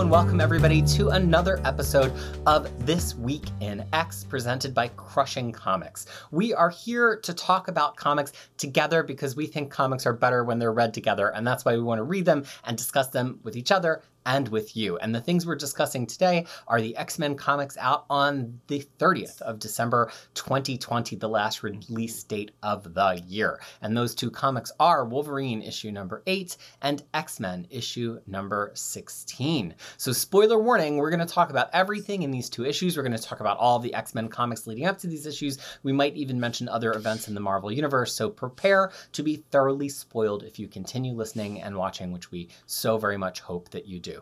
and welcome everybody to another episode of This Week in X presented by Crushing Comics. We are here to talk about comics together because we think comics are better when they're read together, and that's why we want to read them and discuss them with each other and with you. And the things we're discussing today are the X Men comics out on the 30th of December 2020, the last release date of the year. And those two comics are Wolverine issue number 8 and X Men issue number 16. So, spoiler warning, we're going to talk about everything in these two issues. We're going to talk about all the X Men comics leading up to these issues. We might even mention other events in the Marvel Universe. So, prepare to be thoroughly spoiled if you continue listening and watching, which we so very much hope that you do.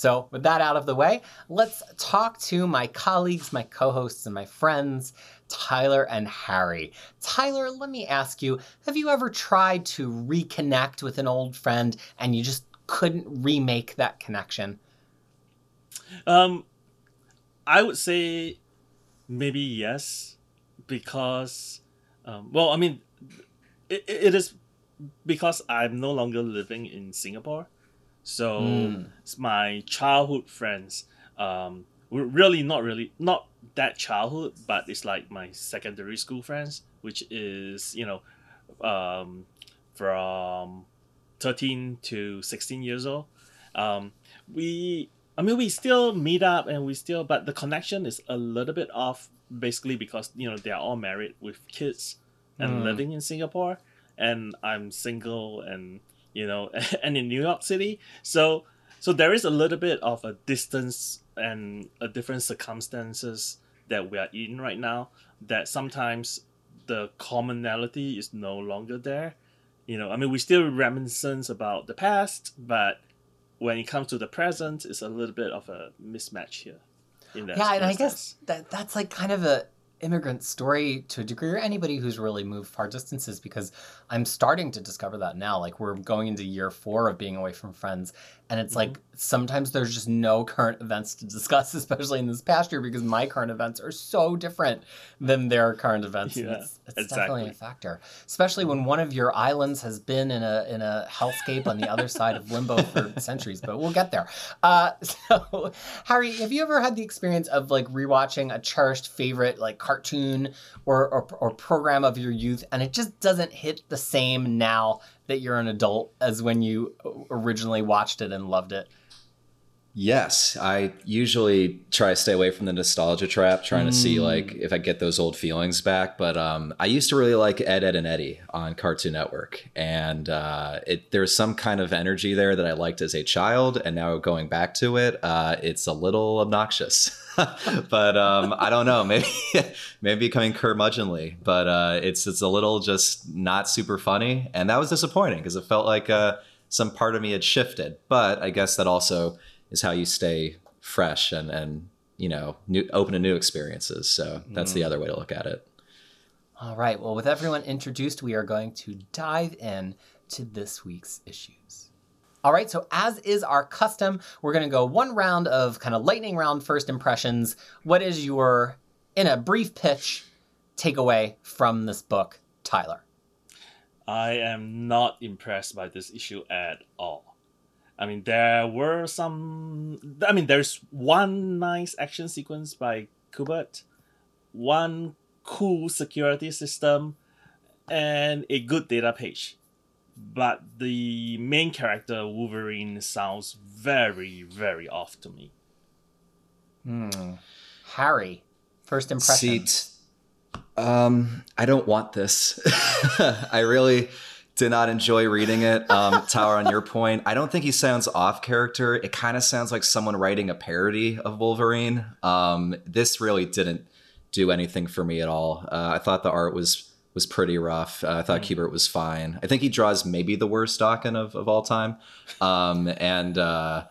So, with that out of the way, let's talk to my colleagues, my co hosts, and my friends, Tyler and Harry. Tyler, let me ask you have you ever tried to reconnect with an old friend and you just couldn't remake that connection? Um, I would say maybe yes, because, um, well, I mean, it, it is because I'm no longer living in Singapore. So mm. my childhood friends, um, really not really not that childhood, but it's like my secondary school friends, which is you know, um, from thirteen to sixteen years old. Um, we, I mean, we still meet up and we still, but the connection is a little bit off, basically because you know they are all married with kids and mm. living in Singapore, and I'm single and you know, and in New York City. So so there is a little bit of a distance and a different circumstances that we are in right now that sometimes the commonality is no longer there. You know, I mean we still reminiscence about the past, but when it comes to the present, it's a little bit of a mismatch here. yeah, and I guess that that's like kind of a immigrant story to a degree, or anybody who's really moved far distances, because I'm starting to discover that now. Like we're going into year four of being away from friends, and it's mm-hmm. like sometimes there's just no current events to discuss, especially in this past year, because my current events are so different than their current events. Yeah, it's, it's exactly. definitely a factor, especially when one of your islands has been in a in a hellscape on the other side of limbo for centuries. But we'll get there. Uh, so, Harry, have you ever had the experience of like rewatching a cherished favorite like cartoon or, or, or program of your youth, and it just doesn't hit the same now that you're an adult as when you originally watched it and loved it? Yes, I usually try to stay away from the nostalgia trap, trying mm. to see like mm. if I get those old feelings back. But um, I used to really like Ed, Edd, and Eddy on Cartoon Network, and uh, it there's some kind of energy there that I liked as a child, and now going back to it, uh, it's a little obnoxious. but um, I don't know, maybe maybe becoming curmudgeonly, but uh, it's it's a little just not super funny, and that was disappointing because it felt like uh, some part of me had shifted. But I guess that also is how you stay fresh and and you know new, open to new experiences. So that's mm. the other way to look at it. All right. Well, with everyone introduced, we are going to dive in to this week's issues. All right, so as is our custom, we're going to go one round of kind of lightning round first impressions. What is your, in a brief pitch, takeaway from this book, Tyler? I am not impressed by this issue at all. I mean, there were some. I mean, there's one nice action sequence by Kubert, one cool security system, and a good data page. But the main character, Wolverine, sounds very, very off to me. Hmm. Harry, first impression. Seat. Um, I don't want this. I really did not enjoy reading it. Um, Tyler, on your point, I don't think he sounds off character. It kind of sounds like someone writing a parody of Wolverine. Um, this really didn't do anything for me at all. Uh, I thought the art was was pretty rough. Uh, I thought mm. Kubert was fine. I think he draws maybe the worst Daken of, of all time. Um, and uh,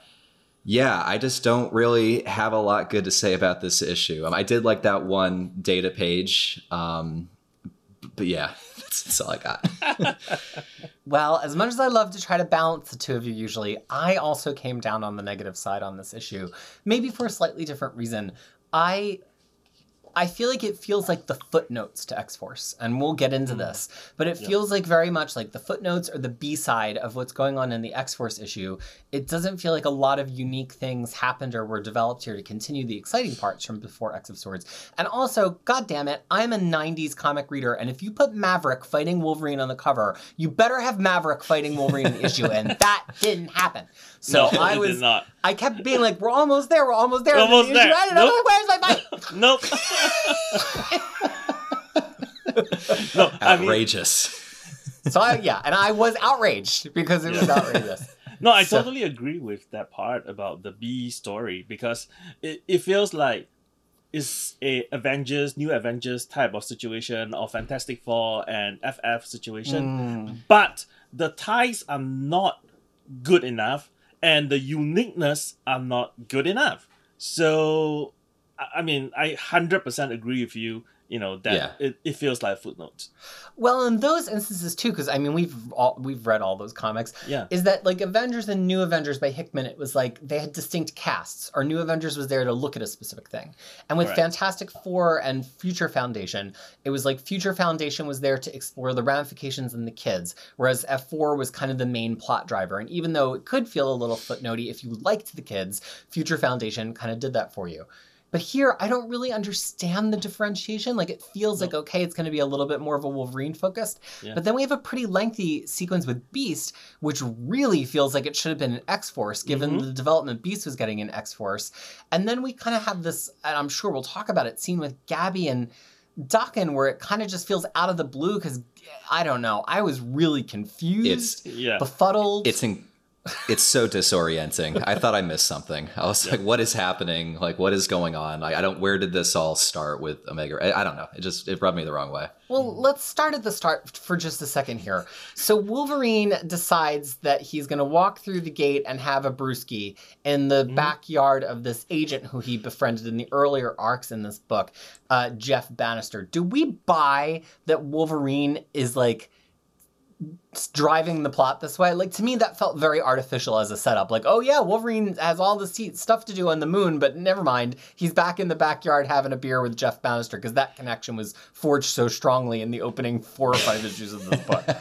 yeah, I just don't really have a lot good to say about this issue. Um, I did like that one data page. Um, but yeah, that's, all I got. well, as much as I love to try to balance the two of you usually, I also came down on the negative side on this issue, maybe for a slightly different reason. I I feel like it feels like the footnotes to X Force, and we'll get into Mm. this, but it Yeah. feels like very much like the footnotes or the B side of what's going on in the X Force issue. It doesn't feel like a lot of unique things happened or were developed here to continue the exciting parts from before X of Swords. And also, god damn it, I'm a 90s comic reader, and if you put Maverick fighting Wolverine on the cover, you better have Maverick fighting Wolverine in the issue, and that didn't happen. So no, I it was did not. I kept being like, "We're almost there. We're almost there." We're almost the issue there. I'm Nope. like, Where's my fight? Nope. No, I mean, Outrageous. So I, yeah, and I was outraged because it was outrageous. No, I So- totally agree with that part about the B story because it, it feels like it's a Avengers, new Avengers type of situation or Fantastic Four and FF situation. Mm. But the ties are not good enough and the uniqueness are not good enough. So I- I mean I hundred percent agree with you, you know, that Yeah. it, it feels like footnotes. Well, in those instances too, because I mean we've all we've read all those comics. Yeah. Is that like Avengers and New Avengers by Hickman? It was like they had distinct casts, or New Avengers was there to look at a specific thing. And with Correct. Fantastic Four and Future Foundation, it was like Future Foundation was there to explore the ramifications in the kids, whereas F4 was kind of the main plot driver. And even though it could feel a little footnotey if you liked the kids, Future Foundation kind of did that for you. But here, I don't really understand the differentiation. Like, it feels No. like, okay, it's going to be a little bit more of a Wolverine focused. Yeah. But then we have a pretty lengthy sequence with Beast, which really feels like it should have been in X Force, given Mhm. the development Beast was getting in X Force. And then we kind of have this, and I'm sure we'll talk about it, scene with Gabby and Daken, where it kind of just feels out of the blue because I don't know. I was really confused, It's Yeah. befuddled. it's in, it's so disorienting. I thought I missed something. I was like, what is happening? Like, what is going on? Like, I don't. Where did this all start with Omega? I, I don't know. It just it rubbed me the wrong way. Well, let's start at the start for just a second here. So Wolverine decides that he's going to walk through the gate and have a brewski in the Mhm. backyard of this agent who he befriended in the earlier arcs in this book, uh, Jeff Bannister. Do we buy that Wolverine is like driving the plot this way? Like to me, that felt very artificial as a setup. Like, oh yeah, Wolverine has all this stuff to do on the moon, but never mind, he's back in the backyard having a beer with Jeff Bannister because that connection was forged so strongly in the opening four or five issues of this book.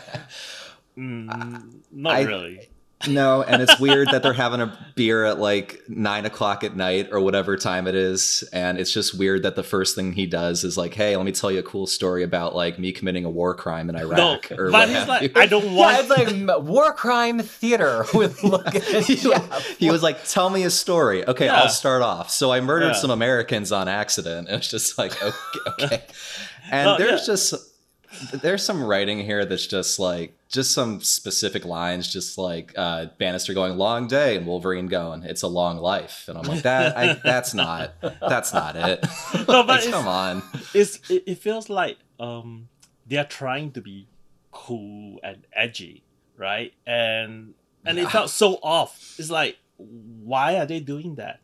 Mm, not I- really. No, and it's weird that they're having a beer at like nine o'clock at night or whatever time it is. And it's just weird that the first thing he does is like, hey, let me tell you a cool story about like me committing a war crime in No, Iraq. or what he's have like, you. I don't yeah, want. it's like war crime theater with and he, Jeff. he was like, "Tell me a story." Okay, Yeah. I'll start off. So I murdered Yeah. some Americans on accident. It was just like, okay, okay. And No, there's yeah. just there's some writing here that's just like just some specific lines, just like uh, Bannister going "long day" and Wolverine going "it's a long life," and I'm like, that I, that's not that's not it. No, but Like, come on. it's it, it feels like um they are trying to be cool and edgy, right? And and it Yeah. felt so off. It's like why are they doing that?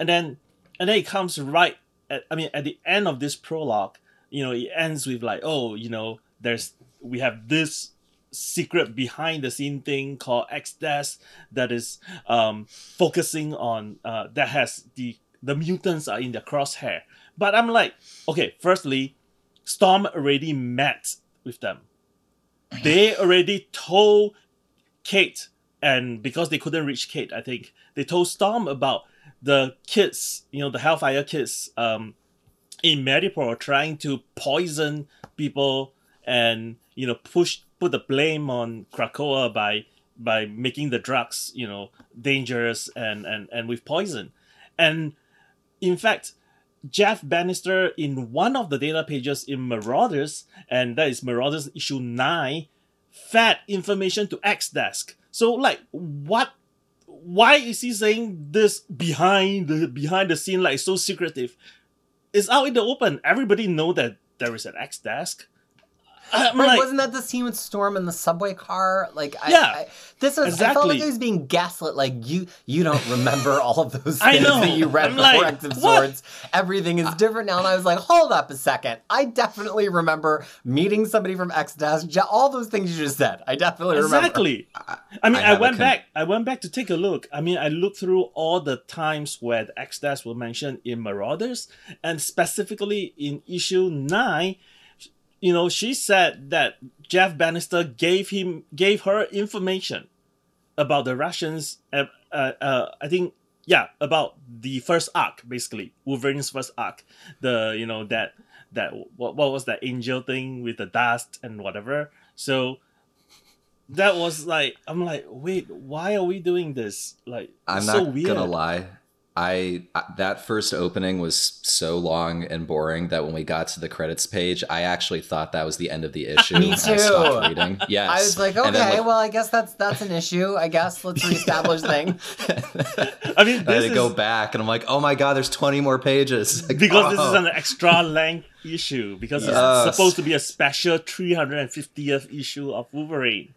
And then and then it comes right at I mean at the end of this prologue, you know, it ends with like, oh, you know, there's we have this secret behind the scene thing called X Desk that is um focusing on uh that has the the mutants are in their crosshair. But I'm like, okay, firstly, Storm already met with them. They already told Kate, and because they couldn't reach Kate, I think they told Storm about the kids, you know, the Hellfire kids, um, in Madripoor trying to poison people and you know push put the blame on Krakoa by by making the drugs you know dangerous and and and with poison, and in fact. Jeff Bannister in one of the data pages in Marauders, and that is Marauders issue 9, fed information to X Desk. So like what why is he saying this behind the behind the scene like so secretive? It's out in the open. Everybody know that there is an X Desk. Uh, right, like, wasn't that the scene with Storm in the subway car? Like, I, Yeah, I, this was. I felt like exactly. I was being gaslit. Like, you, you don't remember all of those I things that you read I'm before like, X of? Swords. Everything is different now, and I was like, hold up a second. I definitely remember meeting somebody from X Desk. All those things you just said, I definitely remember. Exactly. I mean, I I, went con- back. I went back to take a look. I mean, I looked through all the times where the X Desk were mentioned in Marauders, and specifically in issue nine. You know, she said that Jeff Bannister gave him gave her information about the Russians. Uh, uh, uh, I think, yeah, about the first arc, basically Wolverine's first arc. The you know that that what what was that angel thing with the dust and whatever. So that was like I'm like, wait, why are we doing this? Like, I'm not so weird. gonna lie. I, I that first opening was so long and boring that when we got to the credits page, I actually thought that was the end of the issue. Me and I stopped too. reading. Yes, I was like, okay, then, like, well, I guess that's that's an issue. I guess let's reestablish things. I mean, I had this to is go back, and I'm like, oh my god, there's 20 more pages. Like, because this oh. is oh. an extra length issue because Yes. it's supposed to be a special 350th issue of Wolverine,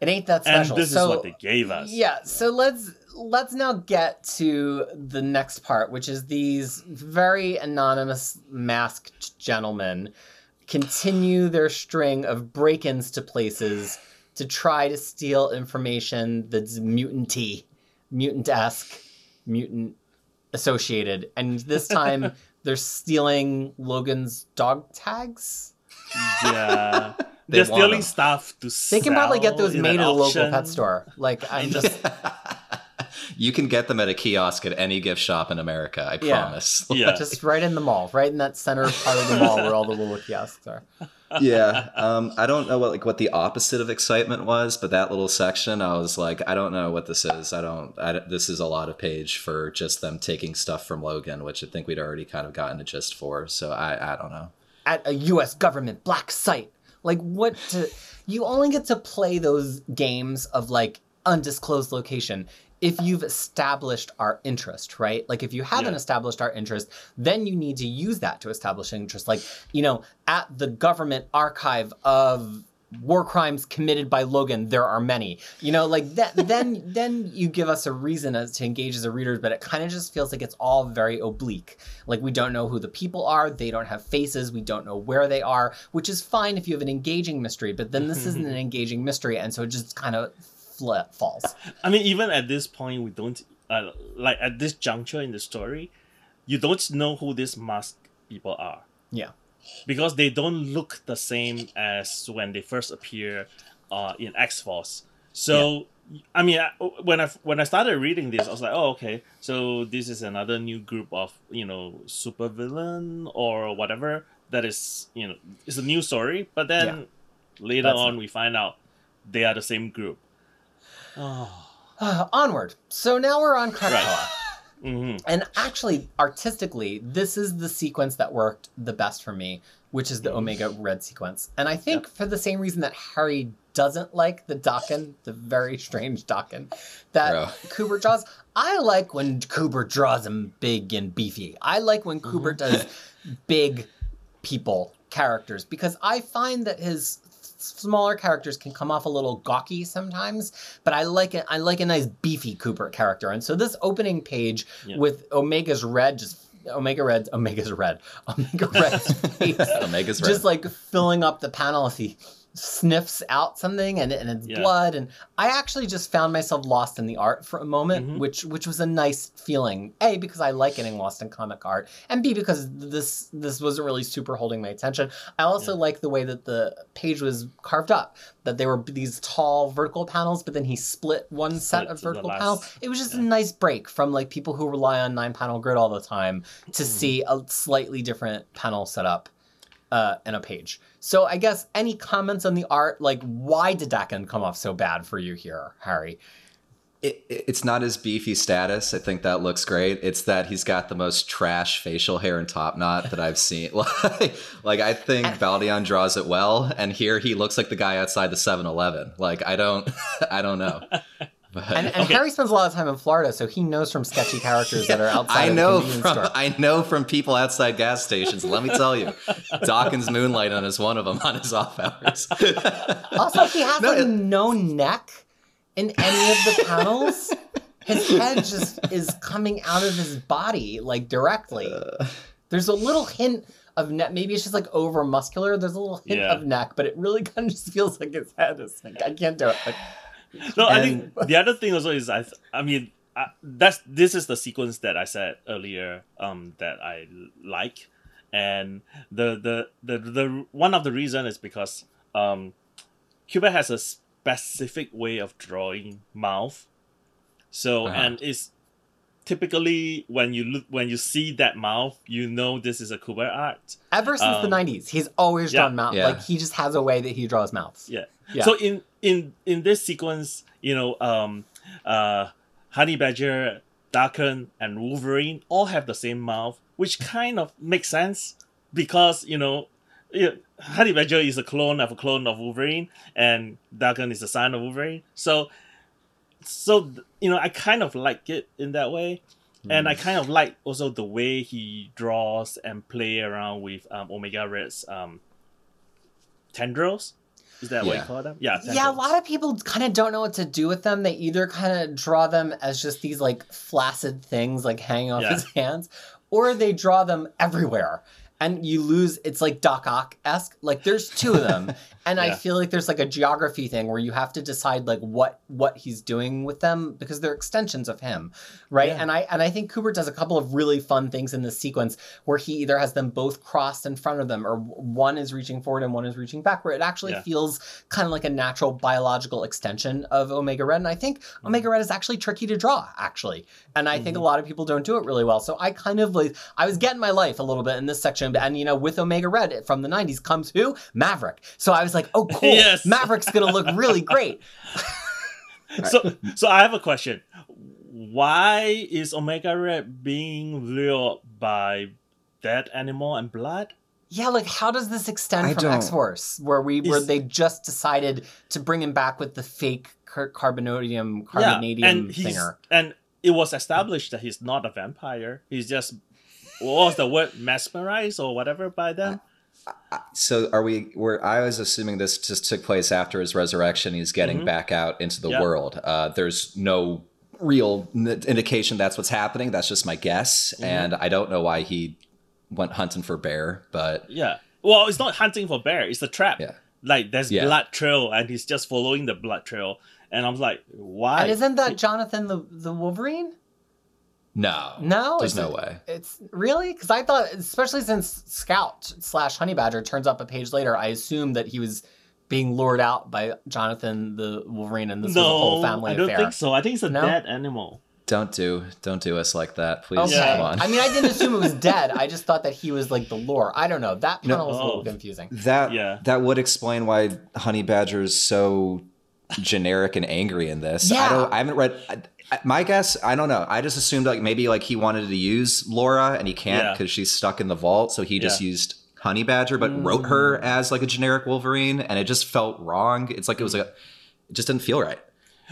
It ain't that special. and special. this so, is what they gave us. Yeah, so let's let's now get to the next part, which is these very anonymous masked gentlemen continue their string of break-ins to places to try to steal information that's mutanty, mutant-esque, mutant associated. And this time they're stealing Logan's dog tags. Yeah. They They're stealing them. stuff to They can probably get those made at a local pet store. Like I'm just you can get them at a kiosk at any gift shop in America. I Yeah. promise. Yeah. just right in the mall, right in that center part of the mall where all the little kiosks are. yeah. Um, I don't know what like what the opposite of excitement was, but that little section, I was like, I don't know what this is. I don't. I, this is a lot of page for just them taking stuff from Logan, which I think we'd already kind of gotten a gist for. So I, I don't know. At a U.S. government black site, like what? To, you only get to play those games of like undisclosed location if you've established our interest, right? Like if you haven't Yeah. established our interest, then you need to use that to establish interest. Like you know, at the government archive of war crimes committed by Logan, there are many. You know, like that. then then you give us a reason as to engage as a reader, but it kind of just feels like it's all very oblique. Like we don't know who the people are, they don't have faces, we don't know where they are, which is fine if you have an engaging mystery. But then this isn't an engaging mystery, and so it just kind of fl- falls. I mean, even at this point, we don't uh, like at this juncture in the story, you don't know who these masked people are Yeah. because they don't look the same as when they first appear uh, in X Force. So, I mean, I, when I when I started reading this, I was like, oh, okay, so this is another new group of you know supervillain or whatever that is you know it's a new story. But then later That's on, we find out they are the same group. Oh. onward. So now we're on Krakoa. hmm And actually, artistically, this is the sequence that worked the best for me, which is the mm. Omega Red sequence. And I think for the same reason that Harry doesn't like the Daken, the very strange Daken, that Bro. Kubert draws, I like when Kubert draws them big and beefy. I like when Kubert mm-hmm. does big people characters because I find that his smaller characters can come off a little gawky sometimes, but I like it. I like a nice beefy Kubert character, and so this opening page Yeah. with Omega's red just. Omega Red, Omega's red, Omega Red's face, Omega's Red. just like filling up the panel as he sniffs out something and, and it's Yeah. blood. And i actually just found myself lost in the art for a moment Mhm. which which was a nice feeling. A because i like getting lost in comic art and b because this this wasn't really super holding my attention. I also like the way that the page was carved up that there were these tall vertical panels but then he split one set of vertical last- panels. It was just a nice break from like people who rely on nine panel grid all the time to Mhm. see a slightly different panel setup uh, in a page. So I guess any comments on the art, like why did Daken come off so bad for you here, Harry? It, it's not his beefy status. I think that looks great. It's that he's got the most trash facial hair and top knot that I've seen. like, like I think Baldeón draws it well, and here he looks like the guy outside the 7-Eleven. Like I don't, I don't know. But And, and Okay. Harry spends a lot of time in Florida, so he knows from sketchy characters that are outside I know the from store. I know from people outside gas stations. Let me tell you, Daken's Moonlight on is one of them on his off hours. Also, he has No, like it- no neck in any of the panels. His head just is coming out of his body like directly. Uh, There's a little hint of neck. Maybe it's just like over muscular. There's a little hint Yeah. of neck, but it really kind of just feels like his head is like I can't do it. Like, No, I think the other thing also is I. I mean, I, that's this is the sequence that I said earlier. Um, that I like, and the the the the one of the reason is because um, Kubert has a specific way of drawing mouth. So Uh-huh. and it's typically when you look when you see that mouth, you know this is a Kubert art. ever since the Um, '90s, he's always yeah. drawn mouth. Yeah. Like he just has a way that he draws mouths. Yeah. Yeah. So in in in this sequence, you know, um, uh, Honey Badger, Daken, and Wolverine all have the same mouth, which kind of makes sense because you know, yeah, Honey Badger is a clone of a clone of Wolverine, and Daken is a son of Wolverine. So, so you know, I kind of like it in that way. And I kind of like also the way he draws and play around with um, Omega Red's um, tendrils. Is that what you call them? Yeah. Yeah, a lot of people kind of don't know what to do with them. They either kind of draw them as just these like flaccid things like hanging off Yeah. his hands, or they draw them everywhere. And you lose, it's like Doc Ock esque. Like there's two of them. and I feel like there's like a geography thing where you have to decide like what what he's doing with them because they're extensions of him. Right. Yeah. And I and I think Kubert does a couple of really fun things in this sequence where he either has them both crossed in front of them or one is reaching forward and one is reaching back, where it actually Yeah. feels kind of like a natural biological extension of Omega Red. And I think Mm-hmm. Omega Red is actually tricky to draw, actually. And I think a lot of people don't do it really well. So I kind of like, I was getting my life a little bit in this section. And, you know, with Omega Red from the 90s comes who? Maverick. So I was like, oh, cool. Yes. Maverick's going to look really great. So, so I have a question. Why is Omega Red being lured by dead animal and blood? Yeah, like how does this extend I from X Force, where we where Is- they just decided to bring him back with the fake car- carbonadium yeah, carbonadium and thinger? and it was established that he's not a vampire. He's just what was the word mesmerized or whatever by them. So are we? Where I was assuming this just took place after his resurrection. He's getting Mhm. back out into the Yeah. world. Uh, there's no real n- indication that's what's happening. That's just my guess, Mm-hmm. and I don't know why he went hunting for bear. But Yeah. Well, it's not hunting for bear. It's a trap. Yeah. Like there's Yeah. blood trail, and he's just following the blood trail. And I'm like, why? And isn't that Jonathan the the Wolverine? No, No, there's no it- way. It's really because I thought, especially since Scout slash Honey Badger turns up a page later, I assumed that he was being lured out by Jonathan the Wolverine, and this was a whole no, family I don't affair. think so. I think it's a No? dead animal. Don't do don't do us like that, please. Okay. Come on. I mean, I didn't assume it was dead. I just thought that he was like the lore. I don't know. That No. panel was a little Oh. confusing. That Yeah. that would explain why Honey Badger's so generic and angry in this. Yeah. I don't. I haven't read. I, I- my guess, I don't know. I just assumed like maybe like he wanted to use Laura and he can't Yeah. because she's stuck in the vault, so he just Yeah. used Honey Badger, but wrote her Mm. as like a generic Wolverine, and it just felt wrong. It's like it was like it just didn't feel right.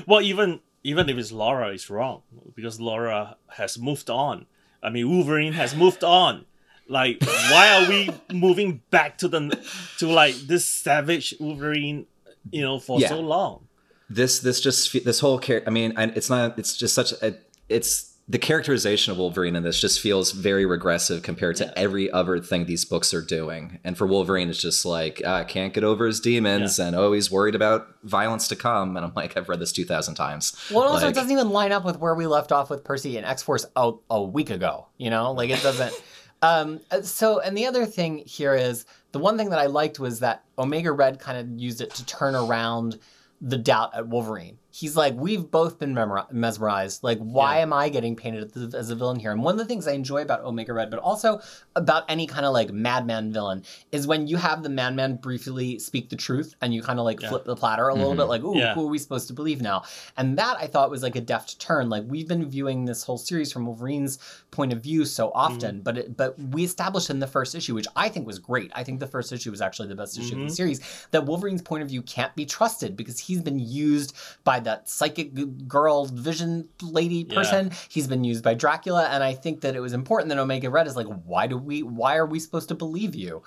Well, even even if it's Laura, it's wrong because Laura has moved on. I mean, Wolverine has moved on. Like, why are we moving back to the to like this savage Wolverine? You know, for Yeah. so long. This this just this whole character i mean it's not it's just such a it's the characterization of wolverine in this just feels very regressive compared to Yeah. every other thing these books are doing and for wolverine it's just like i can't get over his demons and oh he's worried about violence to come and i'm like i've read this 2000 times Well, also, Like- it doesn't even line up with where we left off with Percy and X Force a, a week ago. You know, like it doesn't. um, uh, so, and the other thing here is the one thing that I liked was that Omega Red kind of used it to turn around the doubt at Wolverine. He's like, we've both been memori- mesmerized. Like, why Yeah. am I getting painted as a villain here? And one of the things I enjoy about Omega Red, but also about any kind of like madman villain, is when you have the madman briefly speak the truth and you kind of like Yeah. flip the platter a little Mhm. bit, like, ooh, Yeah. who are we supposed to believe now? And that I thought was like a deft turn. Like we've been viewing this whole series from Wolverine's point of view so often, but it, but we established in the first issue, which I think was great. I think the first issue was actually the best issue of the series. That Wolverine's point of view can't be trusted because he's been used by that psychic girl vision lady Yeah. person. He's been used by Dracula, and I think that it was important that Omega Red is like, why do we? Why are we supposed to believe you?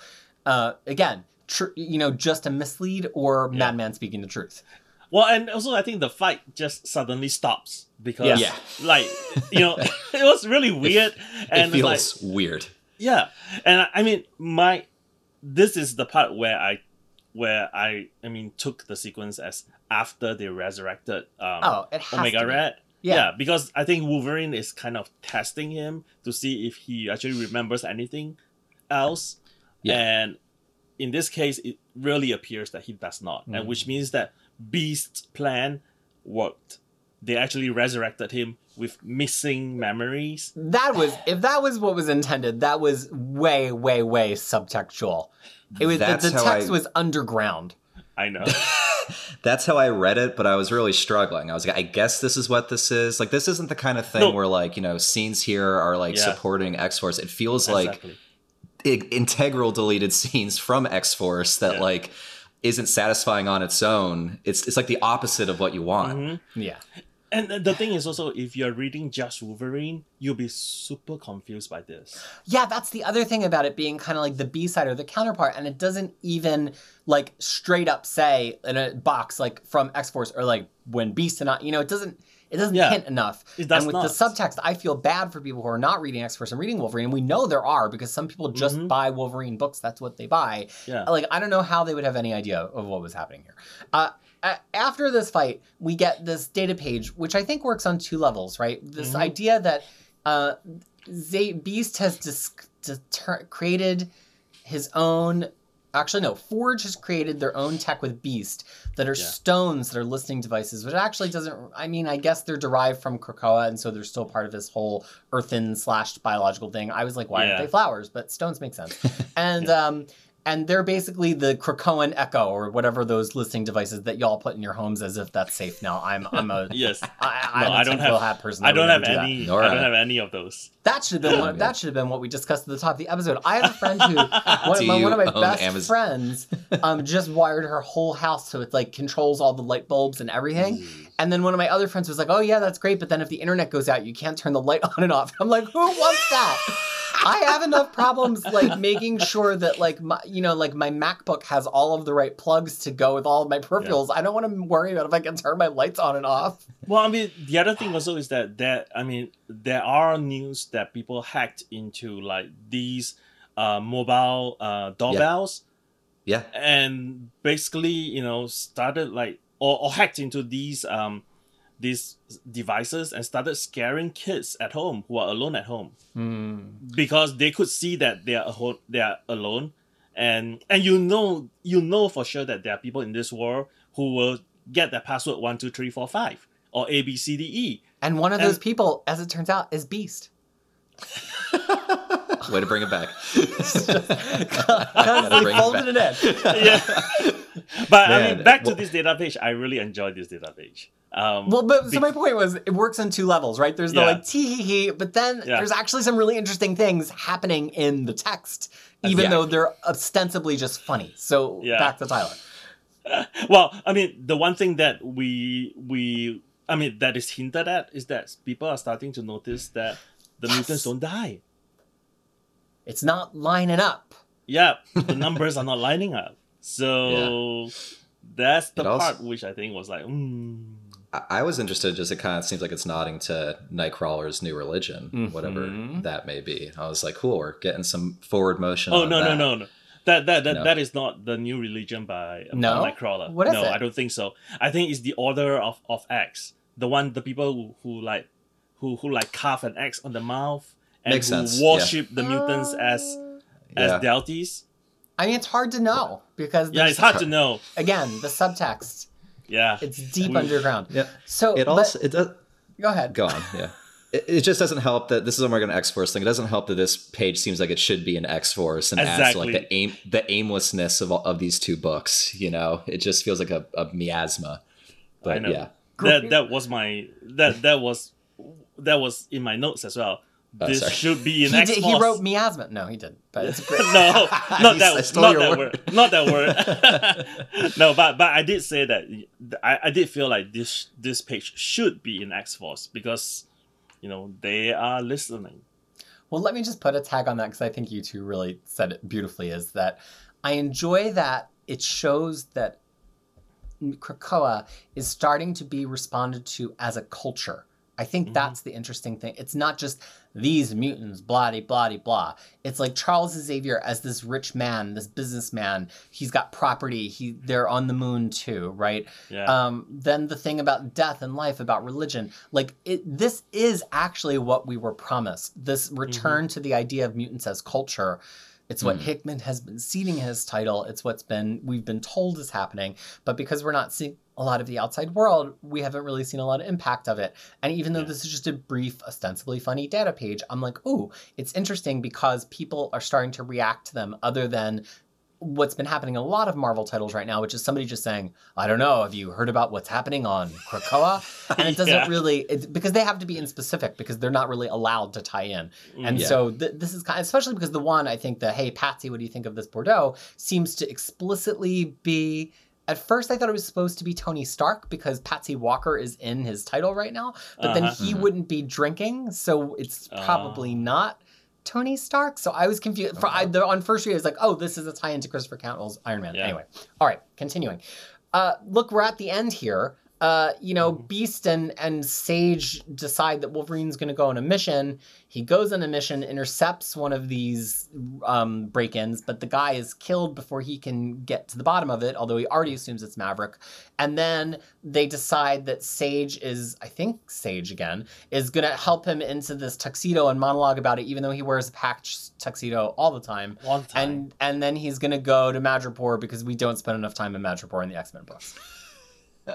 Uh, again, tr- you know, just a mislead or Yeah. madman speaking the truth. Well, and also I think the fight just suddenly stops because, Yeah. like, you know, it was really weird, and it like, feels weird. yeah, and I, I mean, my this is the part where I, where I, I mean, took the sequence as after they resurrected um, Oh, it has Omega to be. Red. Yeah. Yeah. because I think Wolverine is kind of testing him to see if he actually remembers anything else. Yeah. And in this case, it really appears that he does not, Mm. and which means that Beast's plan worked. They actually resurrected him with missing memories. That was if that was what was intended. That was way, way, way subtextual. It was the, That's the how text I- was underground. I know. That's how I read it, but I was really struggling. I was like, I guess this is what this is. Like, this isn't the kind of thing No. where, like, you know, scenes here are like Yeah. supporting X Force. It feels like exactly. i- integral deleted scenes from X Force that, Yeah. like, isn't satisfying on its own. It's it's like the opposite of what you want. Mhm. Yeah. And the- the thing is also, if you're reading just Wolverine, you'll be super confused by this. Yeah, that's the other thing about it being kind of like the B side or the counterpart, and it doesn't even like straight up say in a box like from X Force or like when Beast and I, you know, it doesn't it doesn't Yeah. hint enough. And with not. the subtext, I feel bad for people who are not reading X Force and reading Wolverine. And we know there are because some people just Mhm. buy Wolverine books. That's what they buy. Yeah. Like I don't know how they would have any idea of what was happening here. Uh, after this fight, we get this data page, which I think works on two levels, right? This Mhm. idea that uh, Z- Beast has dis- deter- created his own. Actually, no. Forge has created their own tech with Beast that are Yeah. stones that are listening devices, which actually doesn't. I mean, I guess they're derived from Krakoa, and so they're still part of this whole earthen slash biological thing. I was like, why aren't they flowers? But stones make sense. and um, and they're basically the Krakoan Echo or whatever those listening devices that y'all put in your homes as if that's safe now. I'm I'm a Yes. I, No, I'm a I don't tinfoil have- hat person. I don't have do any. Nor I don't have any of those. That should have been one, that should have been what we discussed at the top of the episode. I have a friend who one, of my, one of my best Amazon? friends um, just wired her whole house so it like controls all the light bulbs and everything. And then one of my other friends was like, "Oh yeah, that's great, but then if the internet goes out, you can't turn the light on and off." I'm like, "Who wants that?" I have enough problems like making sure that like my you know like my MacBook has all of the right plugs to go with all of my peripherals. I don't want to worry about if I can turn my lights on and off. Well, I mean, the other thing also is that there. I mean, there are news that people hacked into like these uh, mobile uh, doorbells, Yeah. and basically, you know, started like or, or hacked into these um these devices and started scaring kids at home who are alone at home because they could see that they are a they are alone, and and you know you know for sure that there are people in this world who will get their password one two three four five or A B C D E. And one of those people, as it turns out, is Beast. Way to bring it back. Because bring they it folded back. it in. Yeah, but I mean, back to this data page. I really enjoyed this data page. Um, Well, but so Be- my point was, it works on two levels, right? There's the Yeah. like tee hee hee, but then Yeah. there's actually some really interesting things happening in the text, even Yeah. though they're ostensibly just funny. So Yeah. back to Tyler. well, I mean, the one thing that we we I mean that is hinted at is that people are starting to notice that the Yes. mutants don't die. It's not lining up. Yeah, the numbers are not lining up. So that's the It also- part which I think was like, mm, I- I was interested. Just it kind of seems like it's nodding to Nightcrawler's new religion, whatever Mhm. that may be. I was like, cool, we're getting some forward motion. oh on no no that. no no. That that that, No. that is not the new religion by No? by Nightcrawler. What is no, it? I don't think so. I think it's the Order of, of X. The one the people who, who like who who like carve an X on the mouth and Makes who sense, yeah. worship the mutants as Yeah. as deities. I mean, it's hard to know because Yeah, it's hard to know. again the subtext. Yeah. It's deep We- underground. Yeah. So It but- also it does go ahead. go on. Yeah. It, it just doesn't help that this is a we're going to X Force thing. It doesn't help that this page seems like it should be an X Force and adds to like the aim the aimlessness of all, of these two books. You know, it just feels like a, a miasma. But I know. yeah, That that was my that that was that was in my notes as well. Oh, this sorry. should be an He, X did, he wrote miasma. No, he didn't. But it's great. no, not that, not that word. word. not that word. no, but but I did say that I, I did feel like this this page should be in X Force because you know they are listening. Well, let me just put a tag on that because I think you two really said it beautifully. Is that I enjoy that it shows that Krakoa is starting to be responded to as a culture. I think Mhm. that's the interesting thing. It's not just these mutants, blah, blah, blah, blah. It's like Charles Xavier as this rich man, this businessman. He's got property. He they're on the moon too, right? Yeah. um, then the thing about death and life, about religion, like it, this is actually what we were promised. This return to the idea of mutants as culture. It's what Mhm. Hickman has been seeding in his title. It's what's been we've been told is happening, but because we're not seeing a lot of the outside world, we haven't really seen a lot of impact of it. And even though this is just a brief, ostensibly funny data page, I'm like, ooh, it's interesting because people are starting to react to them other than what's been happening in a lot of Marvel titles right now, which is somebody just saying, I don't know, have you heard about what's happening on Krakoa? And it doesn't Yeah. really, it's, because they have to be in specific because they're not really allowed to tie in. Mm, and Yeah. so th- this is kind especially because the one, I think the, hey, Patsy, what do you think of this Bordeaux, seems to explicitly be. At first, I thought it was supposed to be Tony Stark because Patsy Walker is in his title right now, but then Uh-huh. he Mhm. wouldn't be drinking, so it's probably Oh. not Tony Stark. So I was confused. For, I, the, on first read, I was like, oh, this is a tie into Christopher Cantwell's Iron Man. Yeah. Anyway, all right, continuing. Uh, look, we're at the end here. Uh, you know, Mhm. Beast and, and Sage decide that Wolverine's going to go on a mission. He goes on a mission, intercepts one of these um, break ins, but the guy is killed before he can get to the bottom of it, although he already assumes it's Maverick. And then they decide that Sage is, I think Sage again, is going to help him into this tuxedo and monologue about it, even though he wears a patch tuxedo all the time. One time. And and then he's gonna go to Madripoor because we don't spend enough time in Madripoor in the X Men books.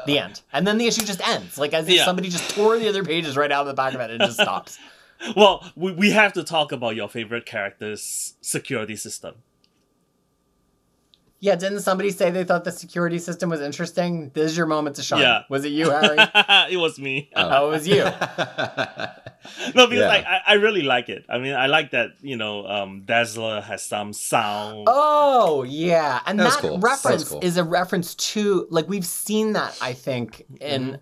The end. And then the issue just ends. Like as if Yeah. somebody just tore the other pages right out of the back of it and it just stops. well, we, we have to talk about your favorite character's security system. Yeah, didn't somebody say they thought the security system was interesting? This is your moment to shine. Yeah. Was it you, Harry? it was me. Oh, it was you. No, because Yeah. like I, I really like it. I mean, I like that you know um, Dazzler has some sound. Oh, yeah. And That that, cool. That reference cool. is a reference to, like, we've seen that, I think, in Mhm.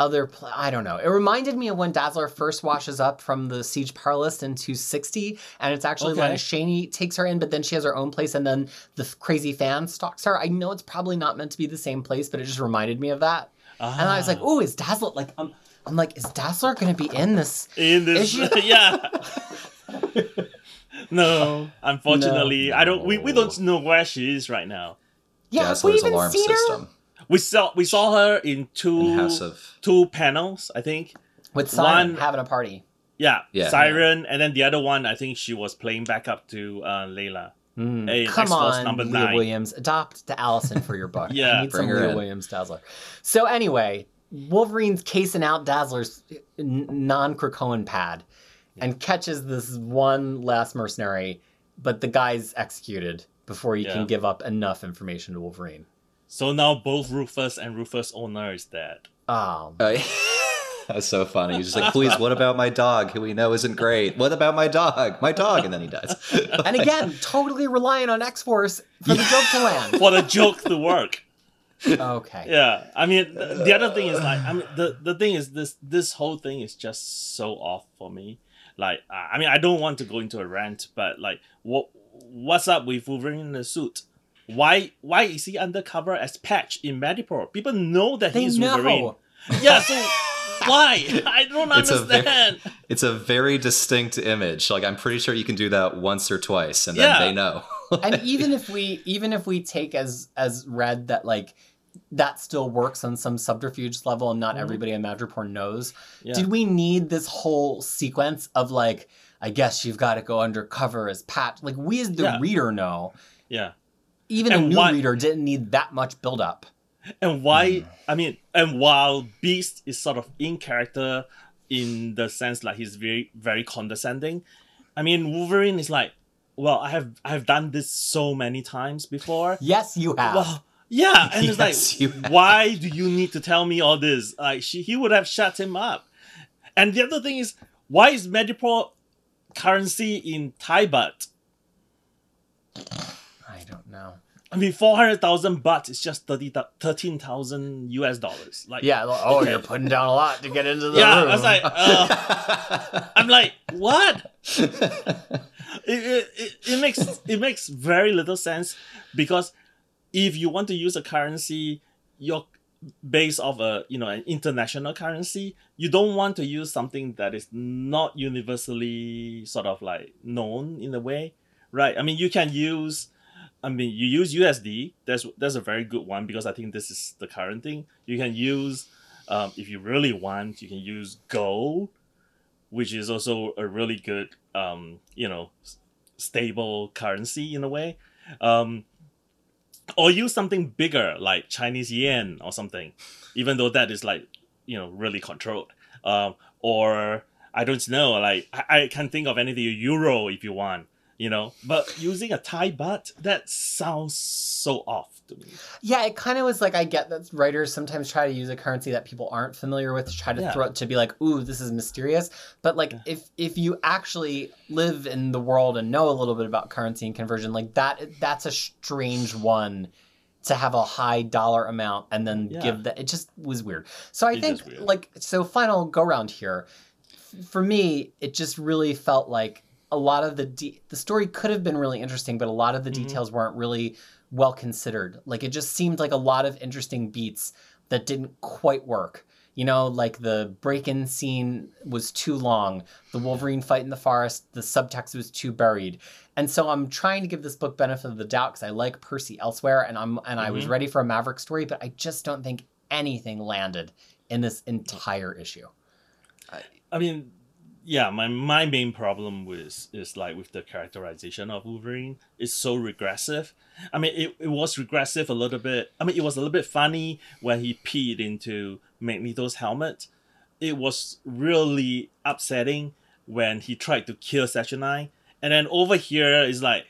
Other, pl- I don't know. It reminded me of when Dazzler first washes up from the Siege Perilous in 260. And it's actually Okay. Lila Cheney takes her in, but then she has her own place, and then the f- crazy fan stalks her. I know it's probably not meant to be the same place, but it just reminded me of that. And I was like, Ah. oh, is Dazzler, like, I'm, I'm like, is Dazzler going to be in this? in this, Is she- yeah. no, unfortunately, I don't. We, we don't know where she is right now. Yeah, have we Dazzler's even alarm seen her? System We saw we saw her in two in House of two panels, I think. With Simon One- having a party. Yeah, Yeah. Siren, and then the other one, I think she was playing back up to uh, Lila. Mm, Come X-Force on, number Leah nine. Williams. Adopt to Alison for your book. Yeah. I need Bring some her Leah in. Williams Dazzler. So anyway, Wolverine's casing out Dazzler's non-Krakoan pad and catches this one last mercenary, but the guy's executed before he Yeah. can give up enough information to Wolverine. So now both Rufus and Rufus owner is dead. Oh, Uh, that was so funny. He's just like, please, what about my dog, who we know isn't great? What about my dog? My dog, and then he dies. and again, totally relying on X Force for the joke to land. For the joke to work. Okay. Yeah, I mean the, the other thing is like I mean the the thing is this this whole thing is just so off for me. Like I mean I don't want to go into a rant, but like what what's up with Wolverine in the suit? Why why is he undercover as Patch in Madripoor? People know that They he's know. Wolverine. Yeah, so why? I don't It's a very- understand. it's a very distinct image. Like I'm pretty sure you can do that once or twice, and then they know. and even if we even if we take as as read that like that still works on some subterfuge level and not Mhm. everybody in Madripoor knows Yeah. did we need this whole sequence of like i guess you've got to go undercover as pat like we as the Yeah. reader know yeah. Even a And new why- reader didn't need that much build up. And why? Mm. I mean, and while Beast is sort of in character in the sense like he's very very condescending, I mean Wolverine is like, well, I have I have done this so many times before. yes you have Well, yeah, and Yes, it's like, why do you need to tell me all this? Like, she, he would have shut him up. And the other thing is, why is Madripoor currency in Thai baht? I don't know I mean, four hundred thousand baht is just 30, 13,000 US dollars. Like, Yeah. like, Oh, you're putting down a lot to get into the yeah. room. I was like, uh, I'm like, what? it, it, it, it makes it makes very little sense because if you want to use a currency, you're based off a you know an international currency, you don't want to use something that is not universally sort of like known in a way, right? I mean, you can use. I mean, you use USD. That's that's a very good one because I think this is the current thing. You can use, um, if you really want, you can use gold, which is also a really good, um, you know, stable currency in a way. Um, or use something bigger like Chinese yen or something, even though that is like you know really controlled. Um, or I don't know, like I, I can't think of anything euro if you want, you know. But using a Thai baht that sounds so off to me. Yeah, it kind of was like I get that writers sometimes try to use a currency that people aren't familiar with to try to Yeah. throw it to be like, ooh, this is mysterious. But like Yeah. if if you actually live in the world and know a little bit about currency and conversion, like that that's a strange one to have a high dollar amount and then Yeah. give that it just was weird. So I It's think like so final go round here. For me, it just really felt like a lot of the de- the story could have been really interesting, but a lot of the Mhm. details weren't really well considered. Like it just seemed like a lot of interesting beats that didn't quite work. You know, like the break-in scene was too long. The Wolverine fight in the forest, the subtext was too buried. And so I'm trying to give this book benefit of the doubt because I like Percy elsewhere, and I'm and I was Mhm. ready for a Maverick story, but I just don't think anything landed in this entire issue. I mean, yeah, my my main problem with is like with the characterization of Wolverine. It's so regressive. I mean, it, it was regressive a little bit. I mean, it was a little bit funny when he peed into Magneto's helmet. It was really upsetting when he tried to kill Saturnine. And then over here is like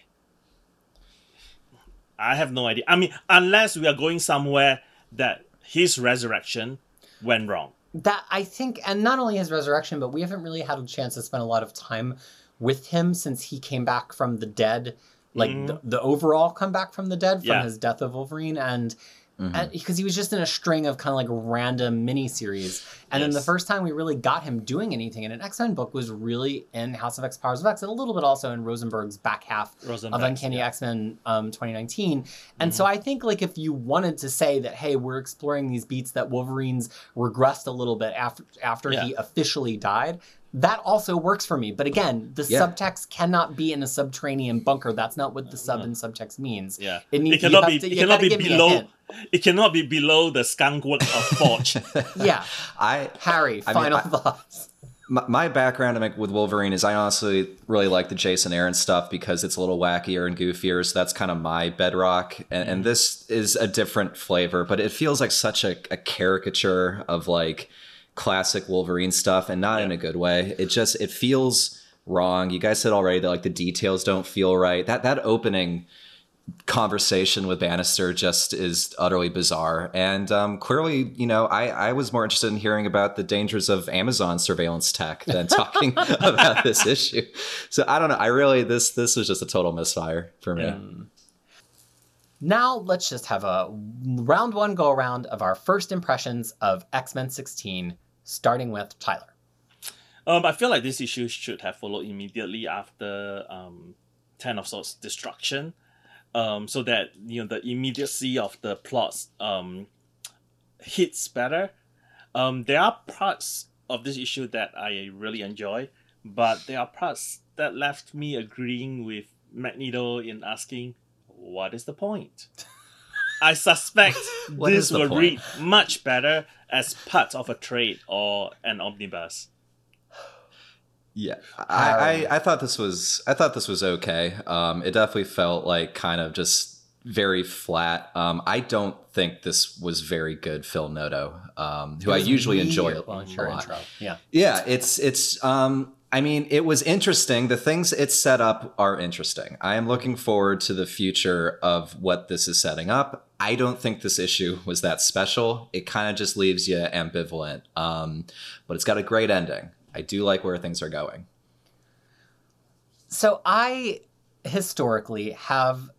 I have no idea. I mean, unless we are going somewhere that his resurrection went wrong. That I think, and not only his resurrection, but we haven't really had a chance to spend a lot of time with him since he came back from the dead, like Mhm. the, the overall comeback from the dead from Yeah. his death of Wolverine, and Mhm. because he was just in a string of kind of like random miniseries. And then the first time we really got him doing anything in an X Men book was really in House of X Powers of X, and a little bit also in Rosenberg's back half of Uncanny yeah. X Men um, 2019. And so I think like if you wanted to say that, hey, we're exploring these beats that Wolverine's regressed a little bit after after Yeah. he officially died. That also works for me. But again, the Yeah. subtext cannot be in a subterranean bunker. That's not what the sub and subtext means. Yeah. It, needs, it cannot be to- it cannot be give me a below hint. it cannot be below the skunkwork of Forge. Yeah. I Harry, I mean, final I- thoughts. my, my background I mean, with Wolverine is I honestly really like the Jason Aaron stuff because it's a little wackier and goofier. So that's kind of my bedrock. And, and this is a different flavor, but it feels like such a, a caricature of like classic Wolverine stuff and not in a good way. It just, it feels wrong. You guys said already that like the details don't feel right. That, that opening conversation with Bannister just is utterly bizarre. And um, clearly, you know, I, I was more interested in hearing about the dangers of Amazon surveillance tech than talking about this issue. So I don't know. I really this this was just a total misfire for me. Yeah. Now let's just have a round one go around of our first impressions of X Men 16, starting with Tyler. um, I feel like this issue should have followed immediately after um, Ten of Swords destruction, um, so that you know the immediacy of the plots um, hits better. Um, there are parts of this issue that I really enjoy, but there are parts that left me agreeing with Magneto in asking, "What is the point?" I suspect this will point? read much better as part of a trade or an omnibus. Yeah, I, I I thought this was I thought this was okay. Um, it definitely felt like kind of just very flat. Um, I don't think this was very good. Phil Noto, um, who I usually enjoy a a lot. intro. Yeah. Yeah, it's it's um I mean, it was interesting. The things it's set up are interesting. I am looking forward to the future of what this is setting up. I don't think this issue was that special. It kind of just leaves you ambivalent. Um, but it's got a great ending. I do like where things are going. So I historically have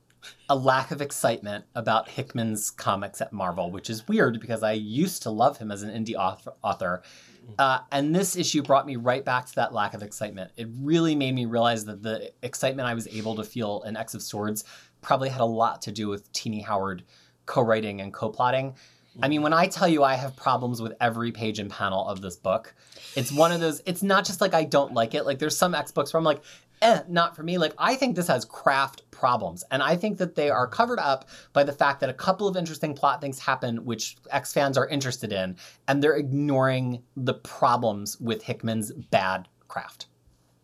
a lack of excitement about Hickman's comics at Marvel, which is weird because I used to love him as an indie author. Uh, and this issue brought me right back to that lack of excitement. It really made me realize that the excitement I was able to feel in X of Swords probably had a lot to do with Tini Howard co-writing and co-plotting. I mean, when I tell you I have problems with every page and panel of this book, it's one of those. It's not just like I don't like it. Like there's some X books where I'm like, eh, not for me. Like I think this has craft problems, and I think that they are covered up by the fact that a couple of interesting plot things happen, which X fans are interested in, and they're ignoring the problems with Hickman's bad craft.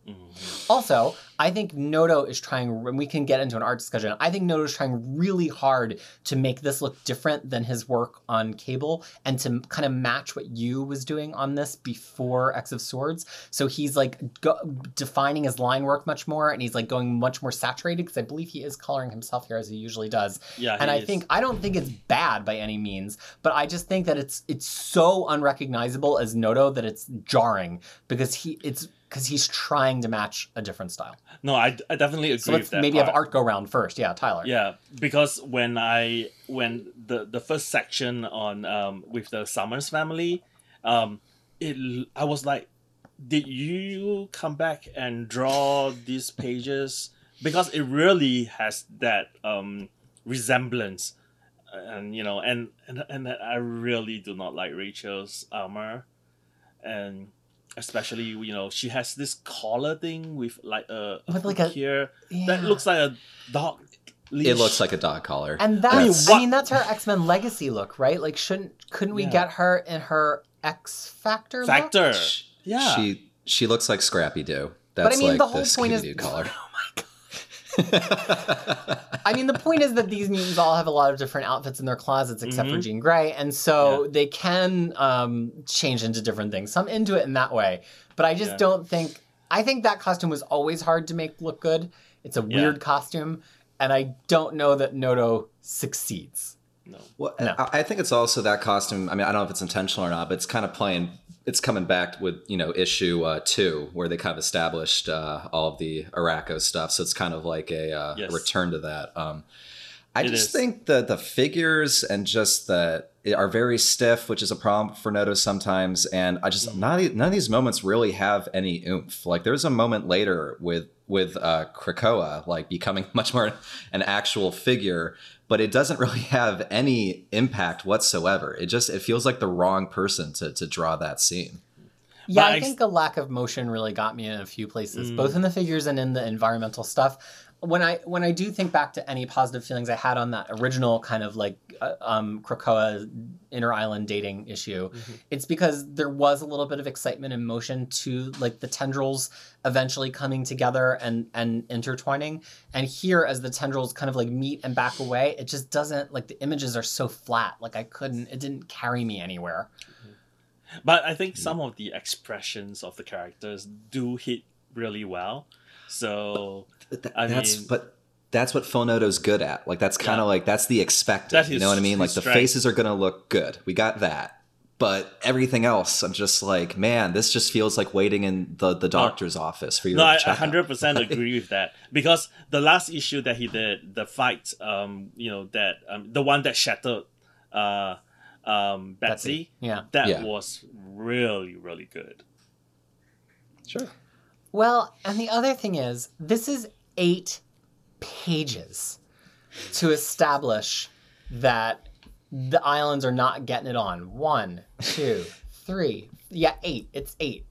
Mm-hmm. Also, I think Noto is trying, and we can get into an art discussion. I think Noto is trying really hard to make this look different than his work on Cable and to kind of match what Yu was doing on this before X of Swords. So he's like go- defining his line work much more and he's like going much more saturated because I believe he is coloring himself here as he usually does. Yeah, and I is. think I don't think it's bad by any means, but I just think that it's it's so unrecognizable as Noto that it's jarring because he it's because he's trying to match a different style. No, I, I definitely agree So with let's maybe have art go round first. Yeah, Tyler. Yeah, because when I when the the first section on um with the Summers family, um, it I was like, did Yu come back and draw these pages because it really has that um resemblance, and you know, and and and I really do not like Rachel's armor, and especially you know she has this collar thing with like a With like hook a- here Yeah. that looks like a dog. Leash. It looks like a dog collar. And that's, That's- I mean, that's her X Men Legacy look, right? Like, shouldn't couldn't we Yeah. get her in her X Factor? factor. Sh- Yeah. She she looks like Scrappy Doo. But That's I mean, like the whole the point is. Scooby-Doo collar. My god! I mean, the point is that these mutants all have a lot of different outfits in their closets, except for Mhm. Jean Grey, and so they can um, change into different things. So I'm into it in that way, but I just Yeah. don't think. I think that costume was always hard to make look good. It's a Yeah. weird costume, and I don't know that Noto succeeds. no. Well, No. I I think it's also that costume. I mean, I don't know if it's intentional or not, but it's kind of playing. It's coming back with you know issue uh, two, where they kind of established uh, all of the Arako stuff. So it's kind of like a, uh, Yes. a return to that. Um, I It just is. think that the figures and just the are very stiff, which is a problem for Noto sometimes. And I just Mm-hmm. not none of these moments really have any oomph. Like there's a moment later with with uh, Krakoa like becoming much more an actual figure, but it doesn't really have any impact whatsoever. It just it feels like the wrong person to to draw that scene. Yeah, I I- think a lack of motion really got me in a few places, Mm. both in the figures and in the environmental stuff. When I when I do think back to any positive feelings I had on that original kind of like uh, um, Krakoa inner island dating issue, Mm-hmm. it's because there was a little bit of excitement and motion to like the tendrils eventually coming together and and intertwining. And here, as the tendrils kind of like meet and back away, it just doesn't like the images are so flat. Like I couldn't, it didn't carry me anywhere. But I think some of the expressions of the characters do hit really well. So But th- I that's mean- but that's what Phil Noto's good at. Like that's kind of Yeah. like that's the expected. That you know what I mean? Like his the strength. faces are gonna look good. We got that. But everything else, I'm just like, man, this just feels like waiting in the, the doctor's office for your no, I hundred percent agree with that because the last issue that he did, the fight, um, you know that um, the one that shattered, uh, um, Betsy, Yeah. that Yeah. was really really good. Sure. Well, and the other thing is, this is eight pages to establish that the islands are not getting it on. One, two, three. Yeah, eight. It's eight.